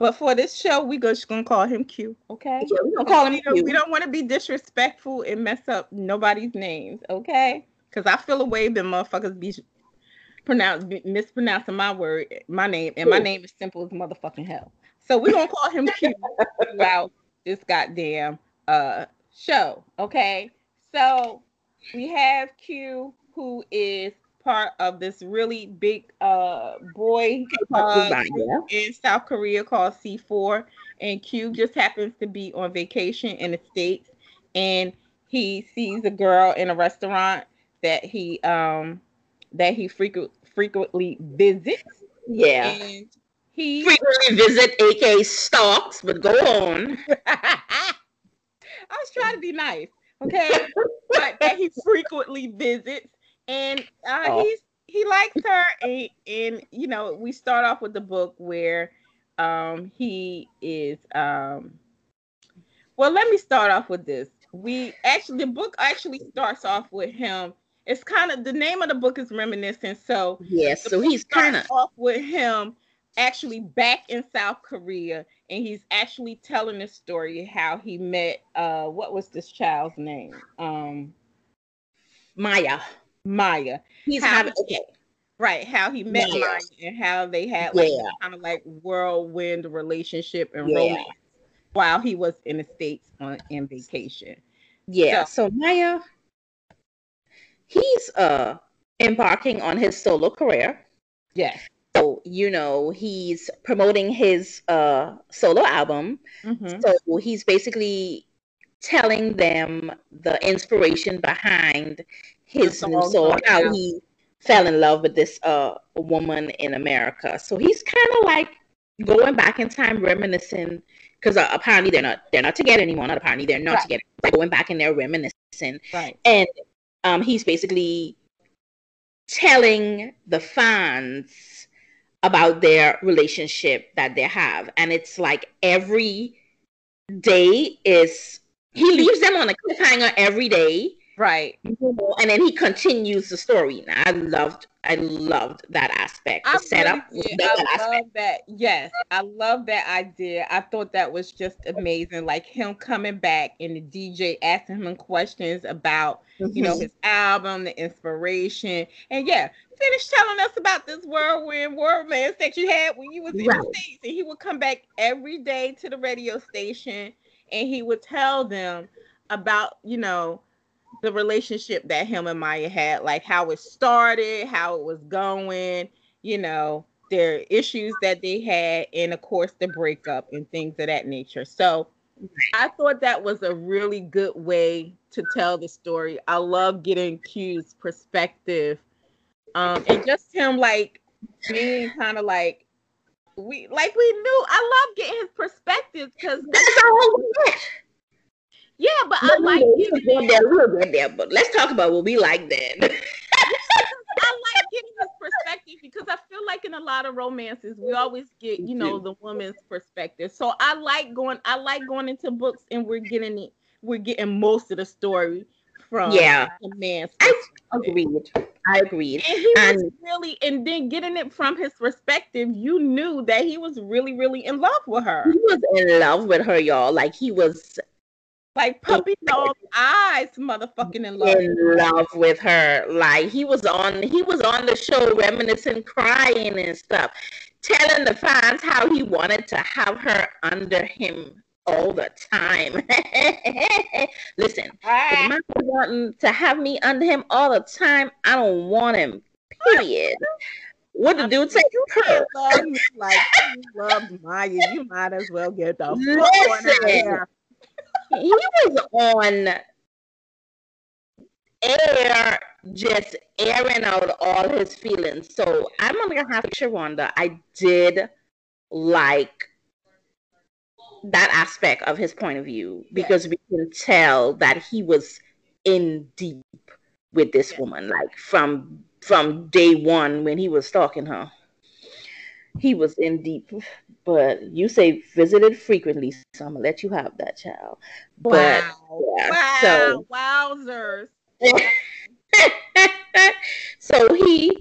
But for this show, we just gonna call him Q. Okay. Yeah, we gonna call him we Q. Don't, we don't want to be disrespectful and mess up nobody's names. Okay. Because I feel a way them motherfuckers be pronounce mispronouncing my word, my name, and my name is simple as motherfucking hell. So we're gonna call him Q throughout this goddamn uh show. Okay. So we have Q who is part of this really big uh boy uh, in South Korea called C4 and Q just happens to be on vacation in the States and he sees a girl in a restaurant that he um that he frequent frequently visits. Yeah. And he frequently visit, aka stalks, but go on. (laughs) I was trying to be nice, okay? (laughs) but that he frequently visits, and uh, oh. he's he likes her, and, and you know we start off with the book where um he is um well let me start off with this we actually the book actually starts off with him it's kind of the name of the book is reminiscent so yes so he's kind of off with him actually back in South Korea and he's actually telling the story how he met uh what was this child's name? Um Maya. Maya. He's how, having okay. Right, how he met Maya, Maya and how they had like yeah. kind of like whirlwind relationship and yeah. romance while he was in the States on in vacation. Yeah. So, so Maya he's uh embarking on his solo career. Yes so you know he's promoting his uh solo album. Mm-hmm. so he's basically telling them the inspiration behind his new song how he fell in love with this uh woman in america. So he's kind of like going back in time reminiscing because uh, apparently they're not they're not together anymore. Not apparently they're not right. together. They're going back and they're reminiscing. Right. And um he's basically telling the fans about their relationship that they have. And it's like every day is he leaves them on a cliffhanger every day. Right. And then he continues the story. I loved I loved that aspect. The I setup. Really I love that. Yes, I love that idea. I thought that was just amazing. Like him coming back and the DJ asking him questions about, mm-hmm. you know, mm-hmm. his album, the inspiration. And yeah, finish telling us about this whirlwind romance that you had when you was in right. the States. And he would come back every day to the radio station and he would tell them about, you know, the relationship that him and Maya had, like how it started, how it was going, you know, their issues that they had, and of course the breakup and things of that nature. So I thought that was a really good way to tell the story. I love getting Q's perspective. Um, and just him like being kind of like we like we knew I love getting his perspective because that's all yeah, but I like we'll there, we'll there, but let's talk about what we like then. (laughs) I like getting his perspective because I feel like in a lot of romances we always get, you know, the woman's perspective. So I like going I like going into books and we're getting it we're getting most of the story from yeah. the man's I agreed. I agreed. And he and, was really and then getting it from his perspective, you knew that he was really, really in love with her. He was in love with her, y'all. Like he was like puppy dog eyes, motherfucking in love. In love with her. Like he was on he was on the show reminiscing, crying and stuff, telling the fans how he wanted to have her under him all the time. (laughs) Listen, ah. if wanting to have me under him all the time, I don't want him. Period. What to do? Take her. Love like you loved Maya. You might as well get the Listen, he was on air just airing out all his feelings. So I'm only gonna have to Sharonda. I did like that aspect of his point of view because yeah. we can tell that he was in deep with this yeah. woman, like from from day one when he was stalking her. He was in deep but you say visited frequently, so I'm gonna let you have that child. But wow, yeah, wow, so, wowzers. (laughs) so he,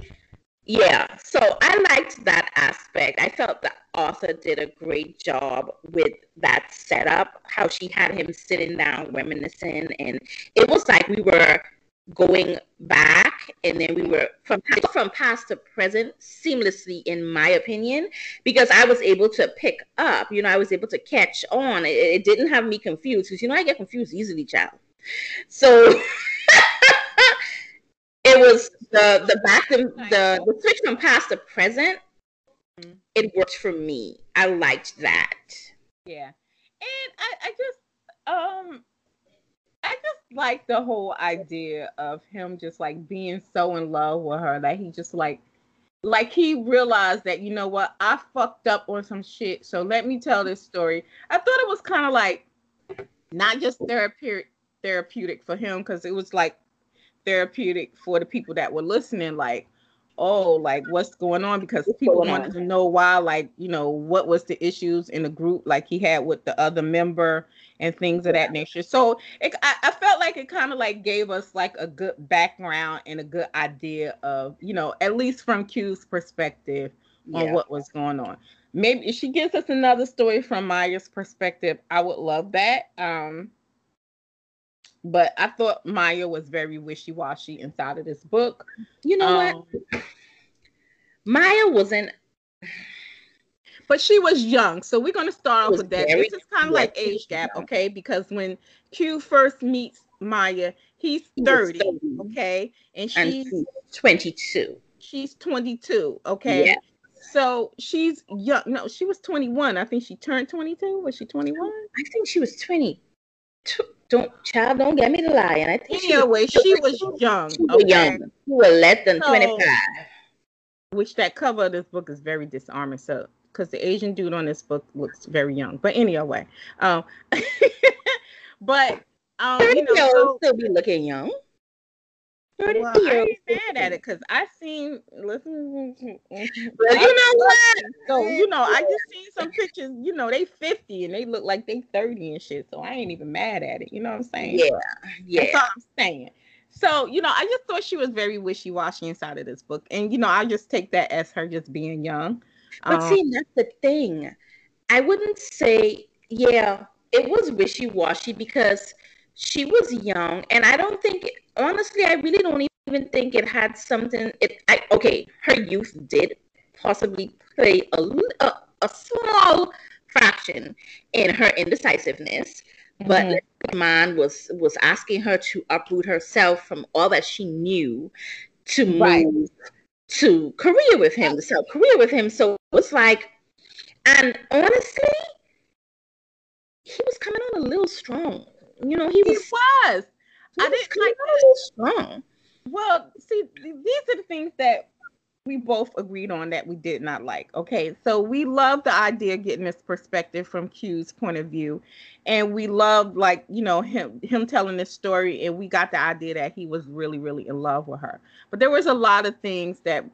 yeah, so I liked that aspect. I felt the author did a great job with that setup, how she had him sitting down reminiscing, and it was like we were going back and then we were from from past to present seamlessly in my opinion because i was able to pick up you know i was able to catch on it, it didn't have me confused because you know i get confused easily child so (laughs) it was the the back the, the the switch from past to present mm-hmm. it worked for me i liked that yeah and i i just um I just like the whole idea of him just like being so in love with her that he just like like he realized that you know what I fucked up on some shit. So let me tell this story. I thought it was kind of like not just therapeutic therapeutic for him because it was like therapeutic for the people that were listening. Like oh, like what's going on? Because people wanted to know why, like, you know, what was the issues in the group, like he had with the other member and things of that nature. So it, I, I felt like it kind of like gave us like a good background and a good idea of, you know, at least from Q's perspective on yeah. what was going on. Maybe if she gives us another story from Maya's perspective, I would love that. Um, but I thought Maya was very wishy-washy inside of this book. You know um, what? Maya wasn't but she was young. So we're gonna start off with that. This is kind of like age gap, okay? Because when Q first meets Maya, he's 30, 30. okay? And she's and 22. She's 22, okay? Yeah. So she's young. No, she was 21. I think she turned 22. Was she 21? I think she was 20 don't child don't get me to lie and i think anyway she, she was, young she was okay. young she was less than so, 25 which that cover of this book is very disarming so because the asian dude on this book looks very young but anyway um (laughs) but um you know so, still be looking young well, I ain't mad at it because I seen listen. (laughs) Well, you know what? So you know, I just seen some (laughs) pictures. You know, they fifty and they look like they thirty and shit. So I ain't even mad at it. You know what I'm saying? Yeah, yeah. That's all I'm saying. So you know, I just thought she was very wishy washy inside of this book, and you know, I just take that as her just being young. But um, see, that's the thing. I wouldn't say, yeah, it was wishy washy because she was young, and I don't think honestly, I really don't even think it had something. It I, okay, her youth did possibly play a, a, a small fraction in her indecisiveness, mm-hmm. but the man was was asking her to uproot herself from all that she knew to move right. to Korea with him, to South Korea with him. So it was like, and honestly, he was coming on a little strong. You know, he was. He was. I didn't like strong. Well, see, these are the things that we both agreed on that we did not like. Okay, so we love the idea of getting this perspective from Q's point of view, and we loved like you know him him telling this story, and we got the idea that he was really really in love with her. But there was a lot of things that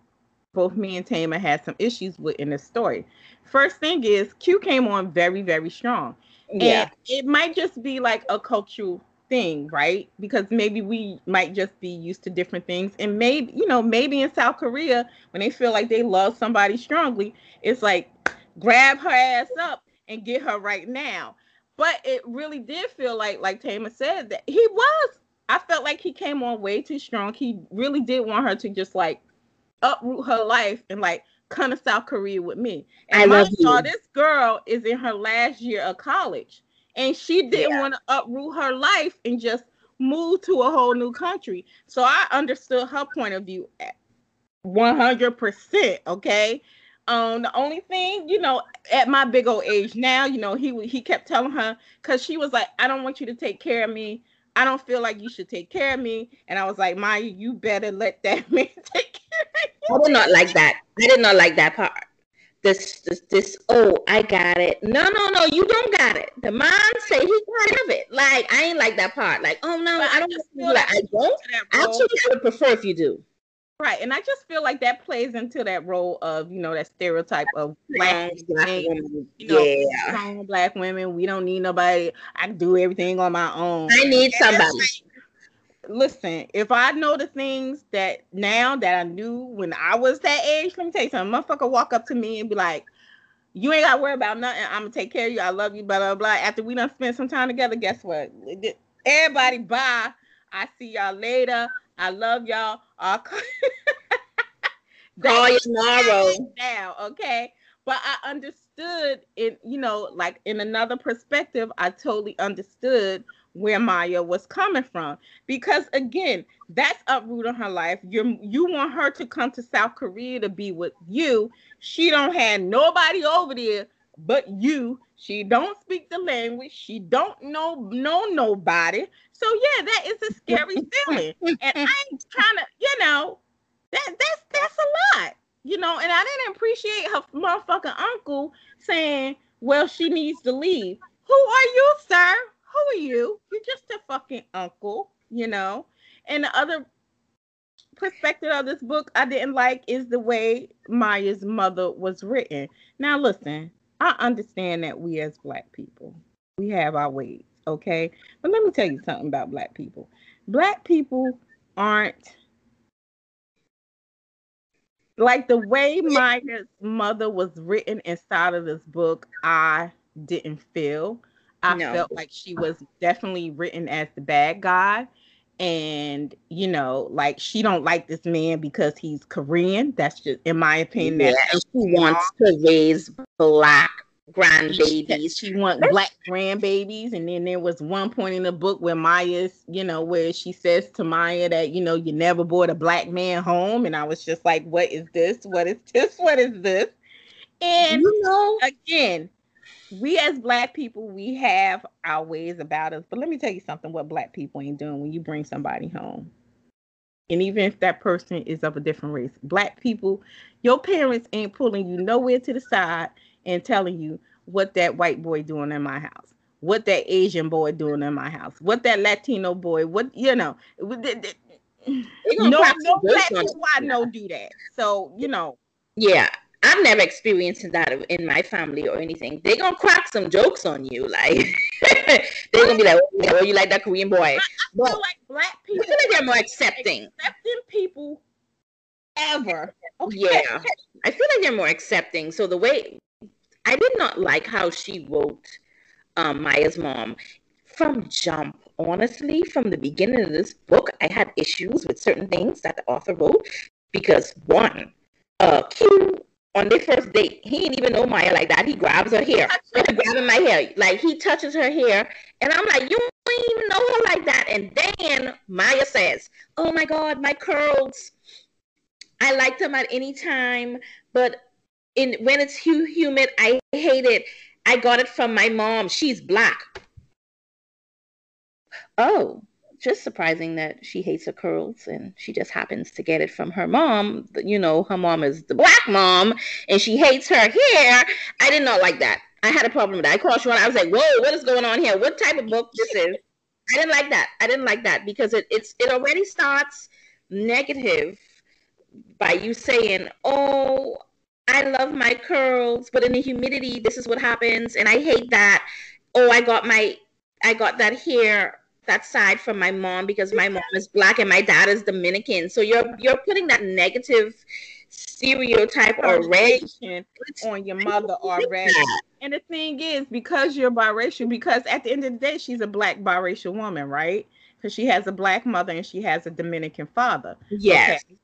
both me and Tama had some issues with in this story. First thing is Q came on very very strong. Yeah, and it might just be like a cultural thing, right? Because maybe we might just be used to different things. And maybe, you know, maybe in South Korea, when they feel like they love somebody strongly, it's like grab her ass up and get her right now. But it really did feel like, like Tama said, that he was. I felt like he came on way too strong. He really did want her to just like uproot her life and like come to South Korea with me. And I love you. this girl is in her last year of college and she didn't yeah. want to uproot her life and just move to a whole new country. So I understood her point of view 100%, okay? Um the only thing, you know, at my big old age now, you know, he he kept telling her cuz she was like, "I don't want you to take care of me. I don't feel like you should take care of me." And I was like, "Maya, you better let that (laughs) man take care of you." I did not like that. I did not like that part this this this oh I got it. No, no, no, you don't got it. The mom say he got of it. Like I ain't like that part. Like, oh no, but I don't feel like I don't. Actually, I would prefer if you do. Right, and I just feel like that plays into that role of you know that stereotype of black, black women, you know, yeah. strong black women. We don't need nobody. I do everything on my own. I need somebody listen, if I know the things that now that I knew when I was that age, let me tell you something. Motherfucker walk up to me and be like, you ain't got to worry about nothing. I'm gonna take care of you. I love you. Blah blah blah. After we done spend some time together, guess what? Everybody, bye. I see y'all later. I love y'all. I'll call, call you tomorrow. Now, okay. But I understood it. You know, like in another perspective, I totally understood where Maya was coming from. Because again, that's uprooting her life. You you want her to come to South Korea to be with you. She don't have nobody over there but you. She don't speak the language. She don't know know nobody. So yeah, that is a scary (laughs) feeling. And I ain't trying to, you know, that that's that's a lot. You know, and I didn't appreciate her motherfucking uncle saying, well, she needs to leave. Who are you, sir? who are you? You're just a fucking uncle, you know? And the other perspective of this book I didn't like is the way Maya's mother was written. Now, listen, I understand that we as Black people, we have our ways, okay? But let me tell you something about Black people. Black people aren't like the way Maya's mother was written inside of this book, I didn't feel. I no. felt like she was definitely written as the bad guy. And you know, like she don't like this man because he's Korean. That's just in my opinion. Yeah, she wants to raise black grandbabies. She, wants black grandbabies. And then there was one point in the book where Maya's, you know, where she says to Maya that, you know, you never brought a black man home. And I was just like, what is this? What is this? What is this? And you know, again, we as black people, we have our ways about us. But let me tell you something what black people ain't doing when you bring somebody home. And even if that person is of a different race, black people, your parents ain't pulling you nowhere to the side and telling you what that white boy doing in my house, what that Asian boy doing in my house, what that Latino boy, what you know, no, no black people I know do that. So you know. Yeah, I've never experienced that in my family or anything. They're gonna crack some jokes on you, like (laughs) they're gonna be like, oh, "Oh, you like that Korean boy?" I, I but feel like black people. I feel like they're more accepting. Accepting people ever. Okay. Yeah, I feel like they're more accepting. So the way I did not like how she wrote um, Maya's mom from jump. Honestly, from the beginning of this book, I had issues with certain things that the author wrote because one, uh, Q on their first date, he didn't even know Maya like that. He grabs her hair, grabbing my hair, like he touches her hair, and I'm like, you don't even know her like that. And then Maya says, "Oh my God, my curls! I like them at any time, but in when it's humid, I hate it. I got it from my mom. She's black." Oh, just surprising that she hates her curls and she just happens to get it from her mom. You know, her mom is the black mom and she hates her hair. I did not like that. I had a problem with that. I called Sharon. I was like, whoa, what is going on here? What type of book this is? I didn't like that. I didn't like that because it it's it already starts negative by you saying, Oh, I love my curls, but in the humidity, this is what happens, and I hate that. Oh, I got my I got that hair that side from my mom because my mom is black and my dad is Dominican. So you're you're putting that negative stereotype already on your mother already. And the thing is, because you're biracial, because at the end of the day, she's a black biracial woman, right? Because she has a black mother and she has a Dominican father. Yes. Okay?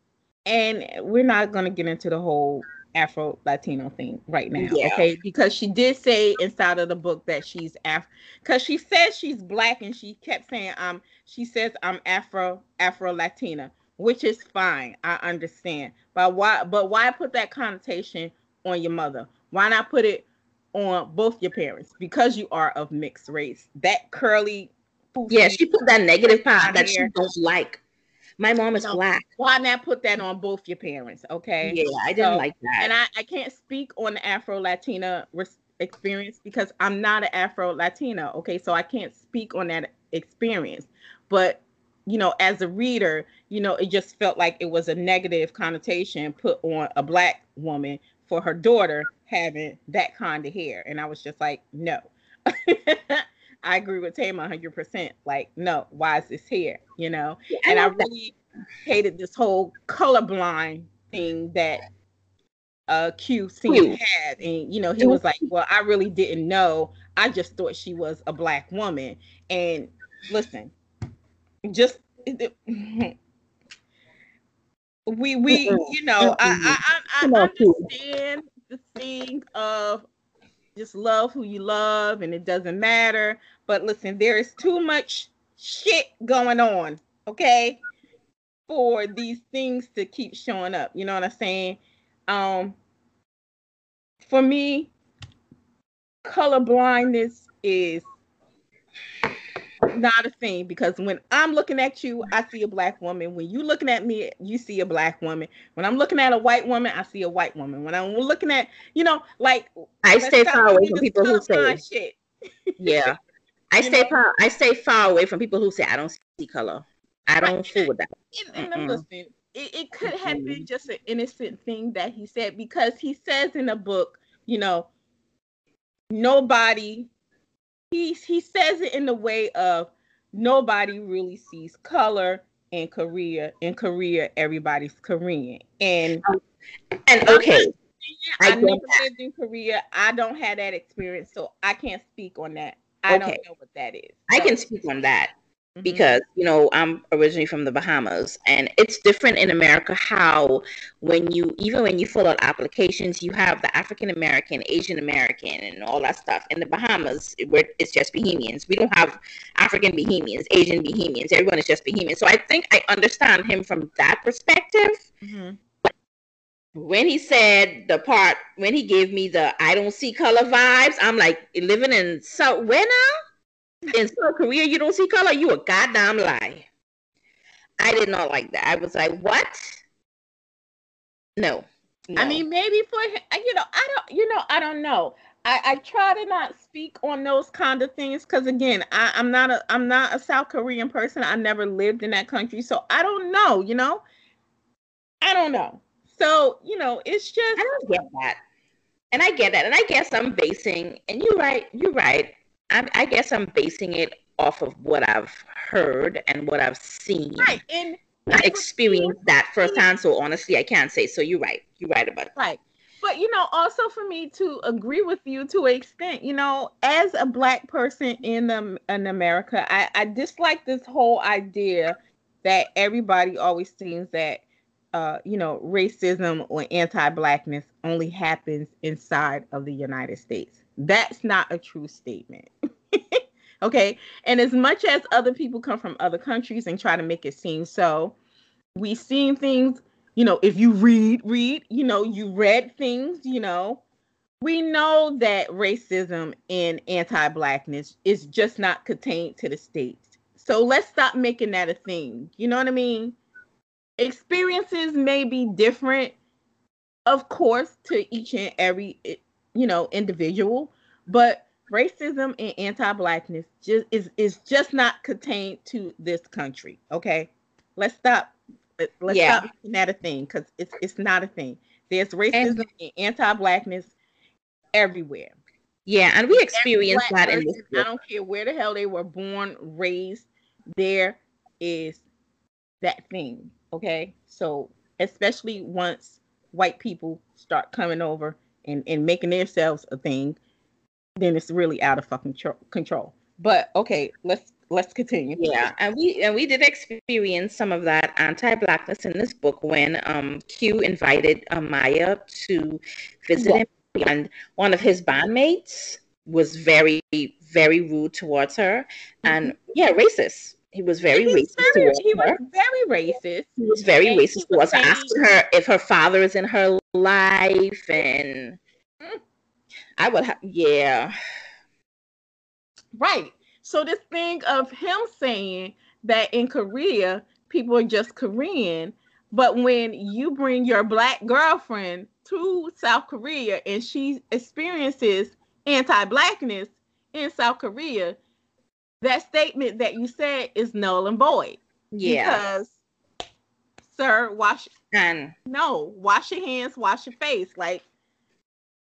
And we're not gonna get into the whole Afro Latino thing right now. Yeah. Okay. Because she did say inside of the book that she's Af because she says she's black and she kept saying um she says I'm Afro Afro Latina, which is fine. I understand. But why but why put that connotation on your mother? Why not put it on both your parents? Because you are of mixed race. That curly yeah, she put that negative part that she don't like. My mom is black. Why not put that on both your parents? Okay. Yeah, I didn't so, like that. And I, I can't speak on the Afro Latina experience because I'm not an Afro Latina. Okay. So I can't speak on that experience. But, you know, as a reader, you know, it just felt like it was a negative connotation put on a black woman for her daughter having that kind of hair. And I was just like, no. (laughs) I agree with Tama 100%. Like, no, why is this here? You know? Yeah, and I, I really that. hated this whole colorblind thing that uh Q seemed to have. And, you know, he was like, well, I really didn't know. I just thought she was a black woman. And listen, just. (laughs) we we you know I I, I, I understand the thing of just love who you love and it doesn't matter. But listen, there is too much shit going on, okay? For these things to keep showing up. You know what I'm saying? Um for me, color blindness is not a thing because when I'm looking at you, I see a black woman. When you looking at me, you see a black woman. When I'm looking at a white woman, I see a white woman. When I'm looking at, you know, like I stay far away from people who say shit. yeah. (laughs) I stay far I stay far away from people who say I don't see color. I don't fool with that. And, and listen, it, it could have been just an innocent thing that he said because he says in the book, you know, nobody he he says it in the way of nobody really sees color in Korea. In Korea, everybody's Korean. And and okay. I, I never lived in Korea. I don't have that experience, so I can't speak on that. I okay. don't know what that is. So. I can speak on that mm-hmm. because you know I'm originally from the Bahamas, and it's different in America. How when you even when you fill out applications, you have the African American, Asian American, and all that stuff. In the Bahamas, where it's just Bahamians. We don't have African Bahamians, Asian Bahamians. Everyone is just Bahamian. So I think I understand him from that perspective. Mm-hmm when he said the part when he gave me the I don't see color vibes, I'm like living in South where now? In South Korea, you don't see color? You a goddamn lie. I did not like that. I was like, what? No. no. I mean, maybe for you know, I don't, you know, I don't know. I, I try to not speak on those kind of things because again, I, I'm not a I'm not a South Korean person. I never lived in that country, so I don't know. You know, I don't know. So you know, it's just I don't get that, and I get that, and I guess I'm basing. And you're right. You're right. I, I guess I'm basing it off of what I've heard and what I've seen. Right, and I experienced that firsthand. So honestly, I can't say. So you're right. You're right about it. Right. But you know, also for me to agree with you to an extent, you know, as a black person in um, in America, I, I dislike this whole idea that everybody always thinks that uh, you know, racism or anti-blackness only happens inside of the United States. That's not a true statement. (laughs) okay? And as much as other people come from other countries and try to make it seem so, we've seen things you know, if you read, read, you know, you read things, you know, we know that racism and anti-blackness is just not contained to the states. So let's stop making that a thing. You know what I mean? Experiences may be different, of course, to each and every you know individual, but racism and anti-blackness just is is just not contained to this country. Okay, let's stop Let's yeah. stop making that a thing because it's it's not a thing. There's racism and, and anti-blackness everywhere. Yeah, and we experience that in this. I don't care where the hell they were born, raised. There is that thing. Okay, so especially once white people start coming over and and making themselves a thing, then it's really out of fucking control. But okay, let's let's continue. Yeah, and we and we did experience some of that anti-blackness in this book when um Q invited um, Maya to visit yeah. him, and one of his bandmates was very very rude towards her, and mm-hmm. yeah, racist. He was very he racist very, he her. was very racist. He was very and racist towards her, asking her if her father is in her life, and. I would have yeah. Right. So this thing of him saying that in Korea people are just Korean, but when you bring your black girlfriend to South Korea and she experiences anti-blackness in South Korea, that statement that you said is null and void. Yeah. Because sir, wash and no, wash your hands, wash your face. Like,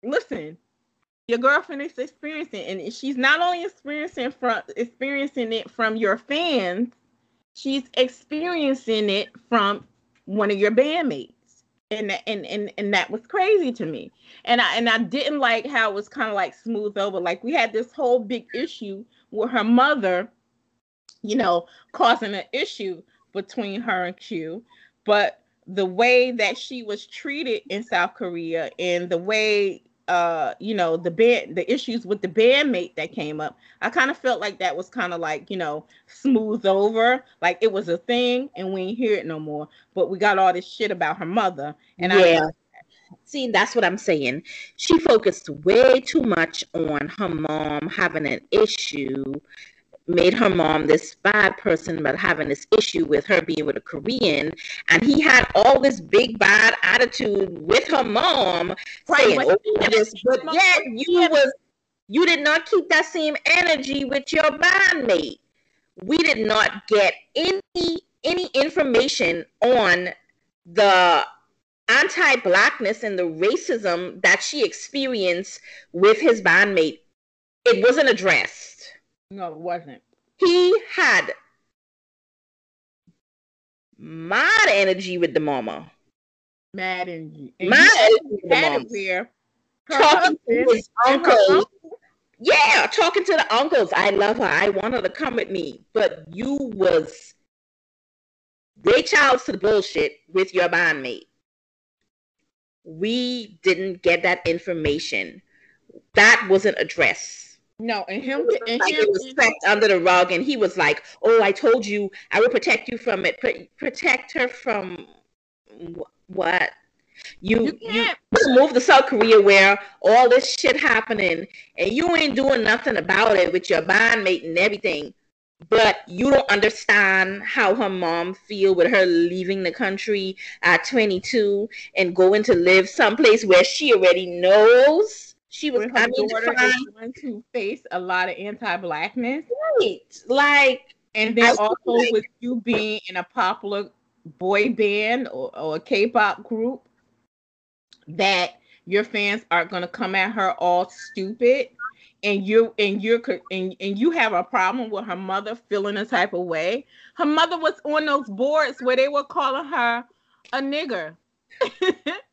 listen, your girlfriend is experiencing and she's not only experiencing from experiencing it from your fans she's experiencing it from one of your bandmates. And and and, and that was crazy to me. And i and i didn't like how it was kind of like smooth over. Like we had this whole big issue with her mother you know causing an issue between her and q but the way that she was treated in south korea and the way uh you know the band the issues with the bandmate that came up i kind of felt like that was kind of like you know smooth over like it was a thing and we ain't hear it no more. But we got all this shit about her mother and yeah. I, see that's what i'm saying. She focused way too much on her mom having an issue made her mom this bad person, but having this issue with her being with a Korean. And he had all this big bad attitude with her mom, right, saying, oh, but, oh, this, but yet you was you did not keep that same energy with your bandmate. We did not get any any information on the anti-blackness and the racism that she experienced with his bandmate. It wasn't addressed. No, it wasn't. He had mad energy with the mama. Mad energy. And mad energy with the mama. Talking to his uncle. Yeah, talking to the uncles. I love her. I want her to come with me. But you was they child to the bullshit with your bandmate. We didn't get that information. That wasn't addressed. No, and him and like him, it was swept under the rug, and he was like, "Oh, I told you I will protect you from it. protect her from what? You you, you move to South Korea where all this shit happening, and you ain't doing nothing about it with your bondmate and everything. But you don't understand how her mom feel with her leaving the country at 22 and going to live someplace where she already knows She was her daughter is going to face a lot of anti-blackness, right? Like, and then I also like, with you being in a popular boy band or, or a K-pop group, that your fans aren't going to come at her all stupid and you and you're and, and you have a problem with her mother feeling a type of way. Her mother was on those boards where they were calling her a nigger (laughs)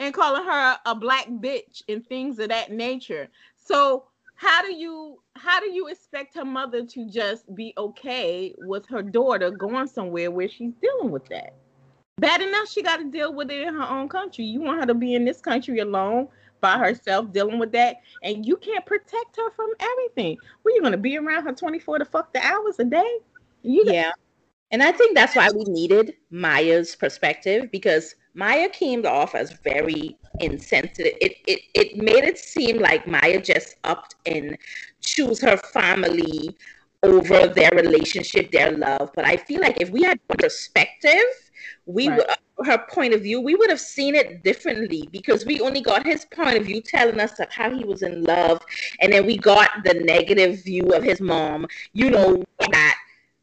and calling her a black bitch and things of that nature. So how do you how do you expect her mother to just be okay with her daughter going somewhere where she's dealing with that? Bad enough she got to deal with it in her own country. You want her to be in this country alone by herself dealing with that and you can't protect her from everything. Were you to be around her 24 to fuck the hours a day? You yeah. And i think that's why we needed maya's perspective because maya came off as very insensitive. It, it it made it seem like maya just upped and choose her family over their relationship their love. But i feel like if we had perspective we right. would uh, her point of view we would have seen it differently because we only got his point of view telling us of how he was in love. And then we got the negative view of his mom. You know that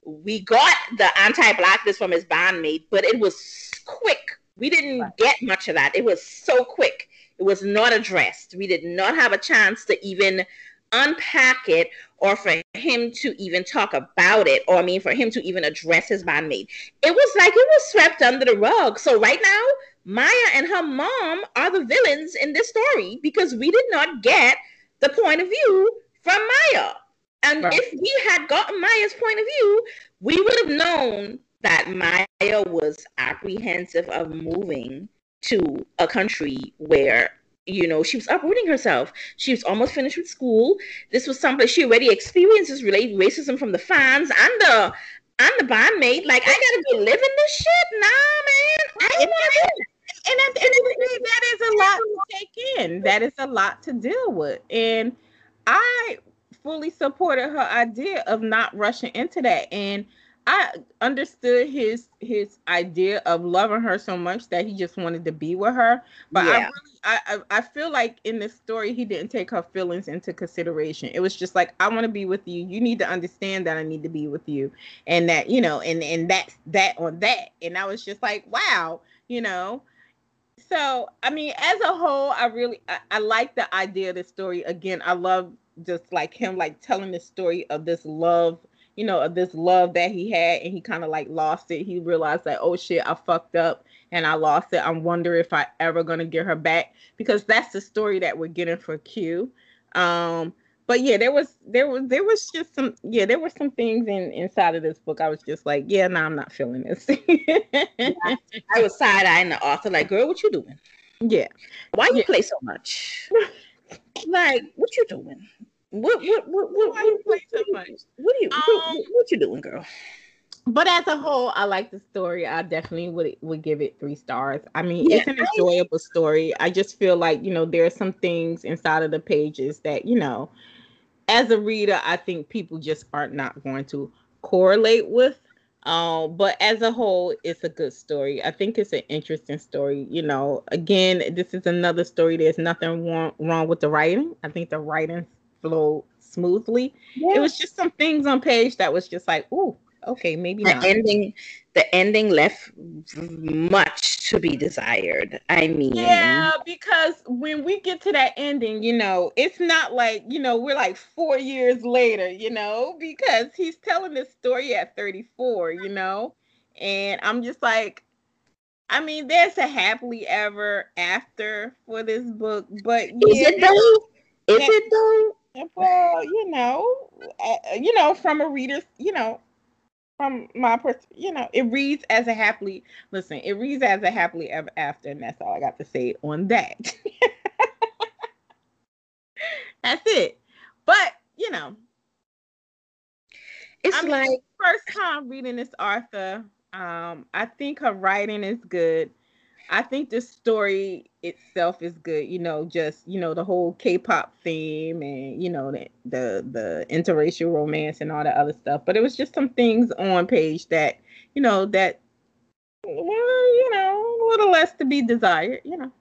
we got the anti-blackness from his bandmate but it was quick we didn't right. get much of that it was so quick it was not addressed we did not have a chance to even unpack it or for him to even talk about it or I mean for him to even address his bandmate. It was like it was swept under the rug. So right now, Maya and her mom are the villains in this story because we did not get the point of view from Maya. And right. if we had gotten Maya's point of view, we would have known that Maya was apprehensive of moving to a country where you know, she was uprooting herself. She was almost finished with school. This was something she already experiences related racism from the fans and the and the bandmate. Like, I gotta be living this shit. Nah, man. I ain't and at the end of the day, that is a lot to take in. That is a lot to deal with. And I fully supported her idea of not rushing into that. And I understood his his idea of loving her so much that he just wanted to be with her. But yeah. I really I, I feel like in this story he didn't take her feelings into consideration. It was just like I want to be with you. You need to understand that I need to be with you, and that you know, and and that's that on that. And I was just like, wow, you know. So I mean, as a whole, I really I, I like the idea of the story. Again, I love just like him like telling the story of this love you know, of this love that he had and he kind of like lost it. He realized that, oh shit, I fucked up and I lost it. I wonder if I ever gonna get her back because that's the story that we're getting for Q. Um, but yeah, there was there was there was just some yeah, there were some things in inside of this book. I was just like, yeah, no, nah, I'm not feeling this. (laughs) I was side eyeing the author, like, girl, what you doing? Yeah. Why you yeah. play so much? (laughs) like, what you doing? What what what what, Why you play so much? What are you um, what, what you doing, girl? But as a whole, I like the story. I definitely would would give it three stars. I mean, yeah. it's an enjoyable story. I just feel like you know there are some things inside of the pages that you know, as a reader, I think people just are not going to correlate with. Um, but as a whole, it's a good story. I think it's an interesting story. You know, again, this is another story. There's nothing wrong, wrong with the writing. I think the writing flowed smoothly. It was just some things on page that was just like, ooh, okay, maybe the not. ending. The ending left much to be desired. I mean, yeah, because when we get to that ending, you know, it's not like you know we're like four years later, you know, because he's telling this story at 34, you know, and I'm just like, I mean, there's a happily ever after for this book, but is yeah, it though? Is it though? Well, you know, uh, you know, from a reader's, you know, from my pers- you know, it reads as a happily. Listen, it reads as a happily ever after, and that's all I got to say on that. (laughs) that's it. But you know, it's I mean, like first time reading this Arthur. Um, I think her writing is good. I think the story itself is good. You know, just you know the whole K-pop theme and you know the the the interracial romance and all that other stuff. But it was just some things on page that you know that well, you know, a little less to be desired. You know.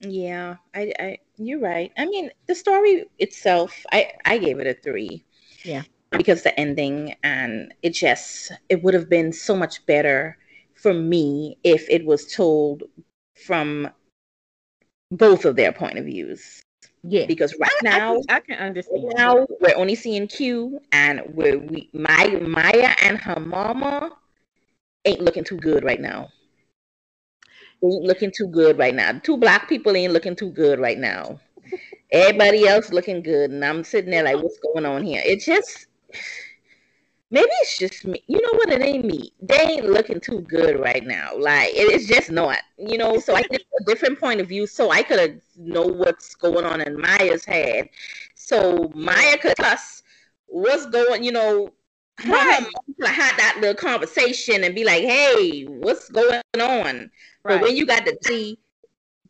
Yeah, I, I, you're right. I mean, the story itself, I, I gave it a three. Yeah, because the ending and it just, it would have been so much better for me if it was told from both of their point of views. Yeah, because right I, now I can, I can understand. Right now we're only seeing Q, and we're we Maya, Maya and her mama ain't looking too good right now. Ain't looking too good right now. two black people ain't looking too good right now. (laughs) Everybody else looking good, and I'm sitting there like, what's going on here? It just maybe it's just me. You know what? It ain't me. They ain't looking too good right now. Like it's just not. You know. So I get a different point of view, so I could know what's going on in Maya's head. So Maya could cuss what's going. You know. Right. had that little conversation and be like, "Hey, what's going on?" Right. But when you got to see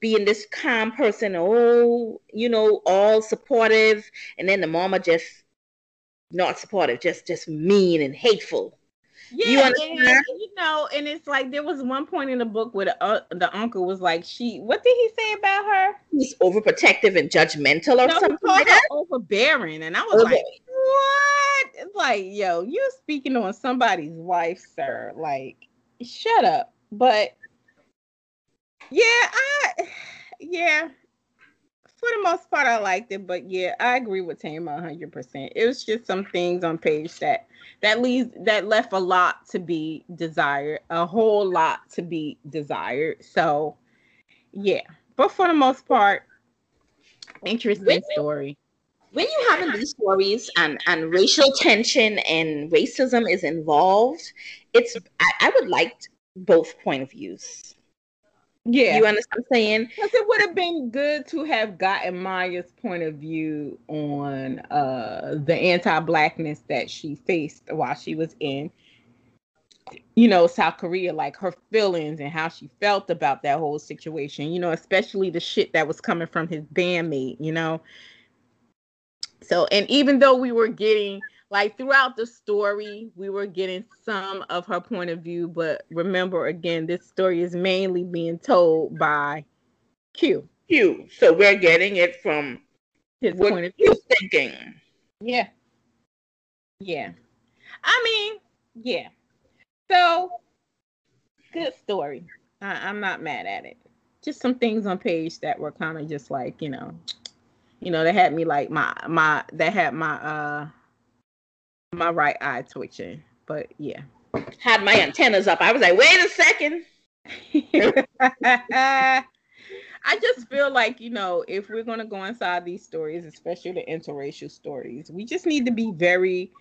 being this calm person, oh, you know, all supportive, and then the mama just not supportive, just just mean and hateful. Yeah, you, and, you know, and it's like there was one point in the book where the, uh, the uncle was like, "She, what did he say about her? He's overprotective and judgmental, or no, something like that. Overbearing." And I was Over- like, "What?" It's like, yo, you speaking on somebody's wife, sir. Like, shut up. But yeah, I, (sighs) yeah, for the most part, I liked it, but yeah, I agree with Tama 100%. It was just some things on page that that leaves that left a lot to be desired, a whole lot to be desired. So, yeah, but for the most part, interesting when, story. When you have these stories and and racial tension and racism is involved, it's I, I would like both point of views. Yeah. You understand what I'm saying? Because it would have been good to have gotten Maya's point of view on uh the anti-blackness that she faced while she was in you know South Korea like her feelings and how she felt about that whole situation you know especially the shit that was coming from his bandmate you know so and even though we were getting like throughout the story, we were getting some of her point of view, but remember again, this story is mainly being told by Q. Q. So we're getting it from his what point of view. Thinking. Yeah. Yeah. I mean, yeah. So good story. I, I'm not mad at it. Just some things on page that were kind of just like, you know, you know, they had me like my my they had my uh my right eye twitching. But yeah. Had my antennas up. I was like, wait a second. (laughs) I just feel like, you know, if we're going to go inside these stories, especially the interracial stories, we just need to be very,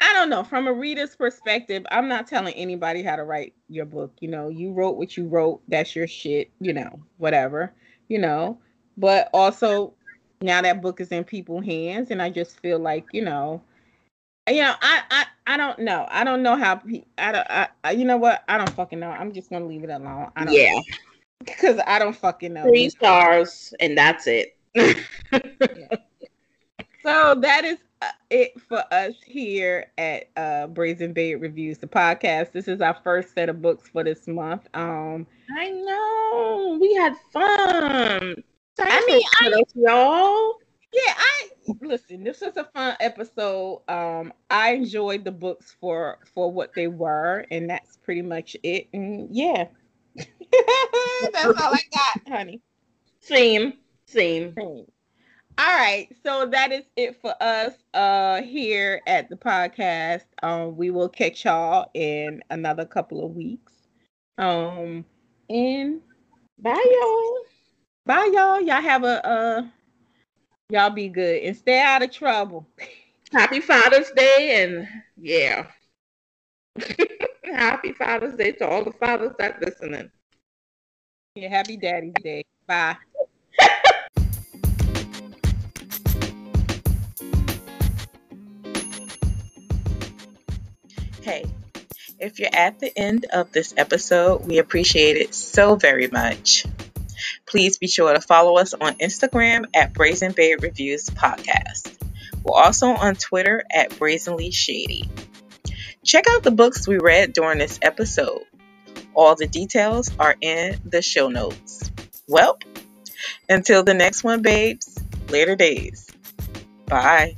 I don't know, from a reader's perspective, I'm not telling anybody how to write your book. You know, you wrote what you wrote, that's your shit, you know, whatever, you know. But also, now that book is in people's hands, and I just feel like, you know, you know, I, I, I don't know. I don't know how. I don't. I, I, you know what? I don't fucking know. I'm just gonna leave it alone. I don't, yeah, because I don't fucking know. Three (laughs) stars, and that's it. yeah. So that is uh, it for us here at uh, Brazen Bait Reviews, the podcast. This is our first set of books for this month. Um, I know we had fun. Thanks I mean, I, y'all. Yeah, I listen. This was a fun episode. Um, I enjoyed the books for for what they were, and that's pretty much it. And yeah, (laughs) that's all I got, honey. Same, same. Same. All right, so that is it for us uh here at the podcast. Um, we will catch y'all in another couple of weeks. Um, and bye y'all. Bye y'all. Y'all have a uh Y'all be good and stay out of trouble. Happy Father's Day and yeah. (laughs) happy Father's Day to all the fathers that listening. Yeah, happy Daddy's Day. Bye. (laughs) hey, if you're at the end of this episode, we appreciate it so very much. Please be sure to follow us on Instagram at Brazen Bay Reviews Podcast. We're also on Twitter at Brazenly Shady. Check out the books we read during this episode. All the details are in the show notes. Well, Until the next one, babes, later days. Bye.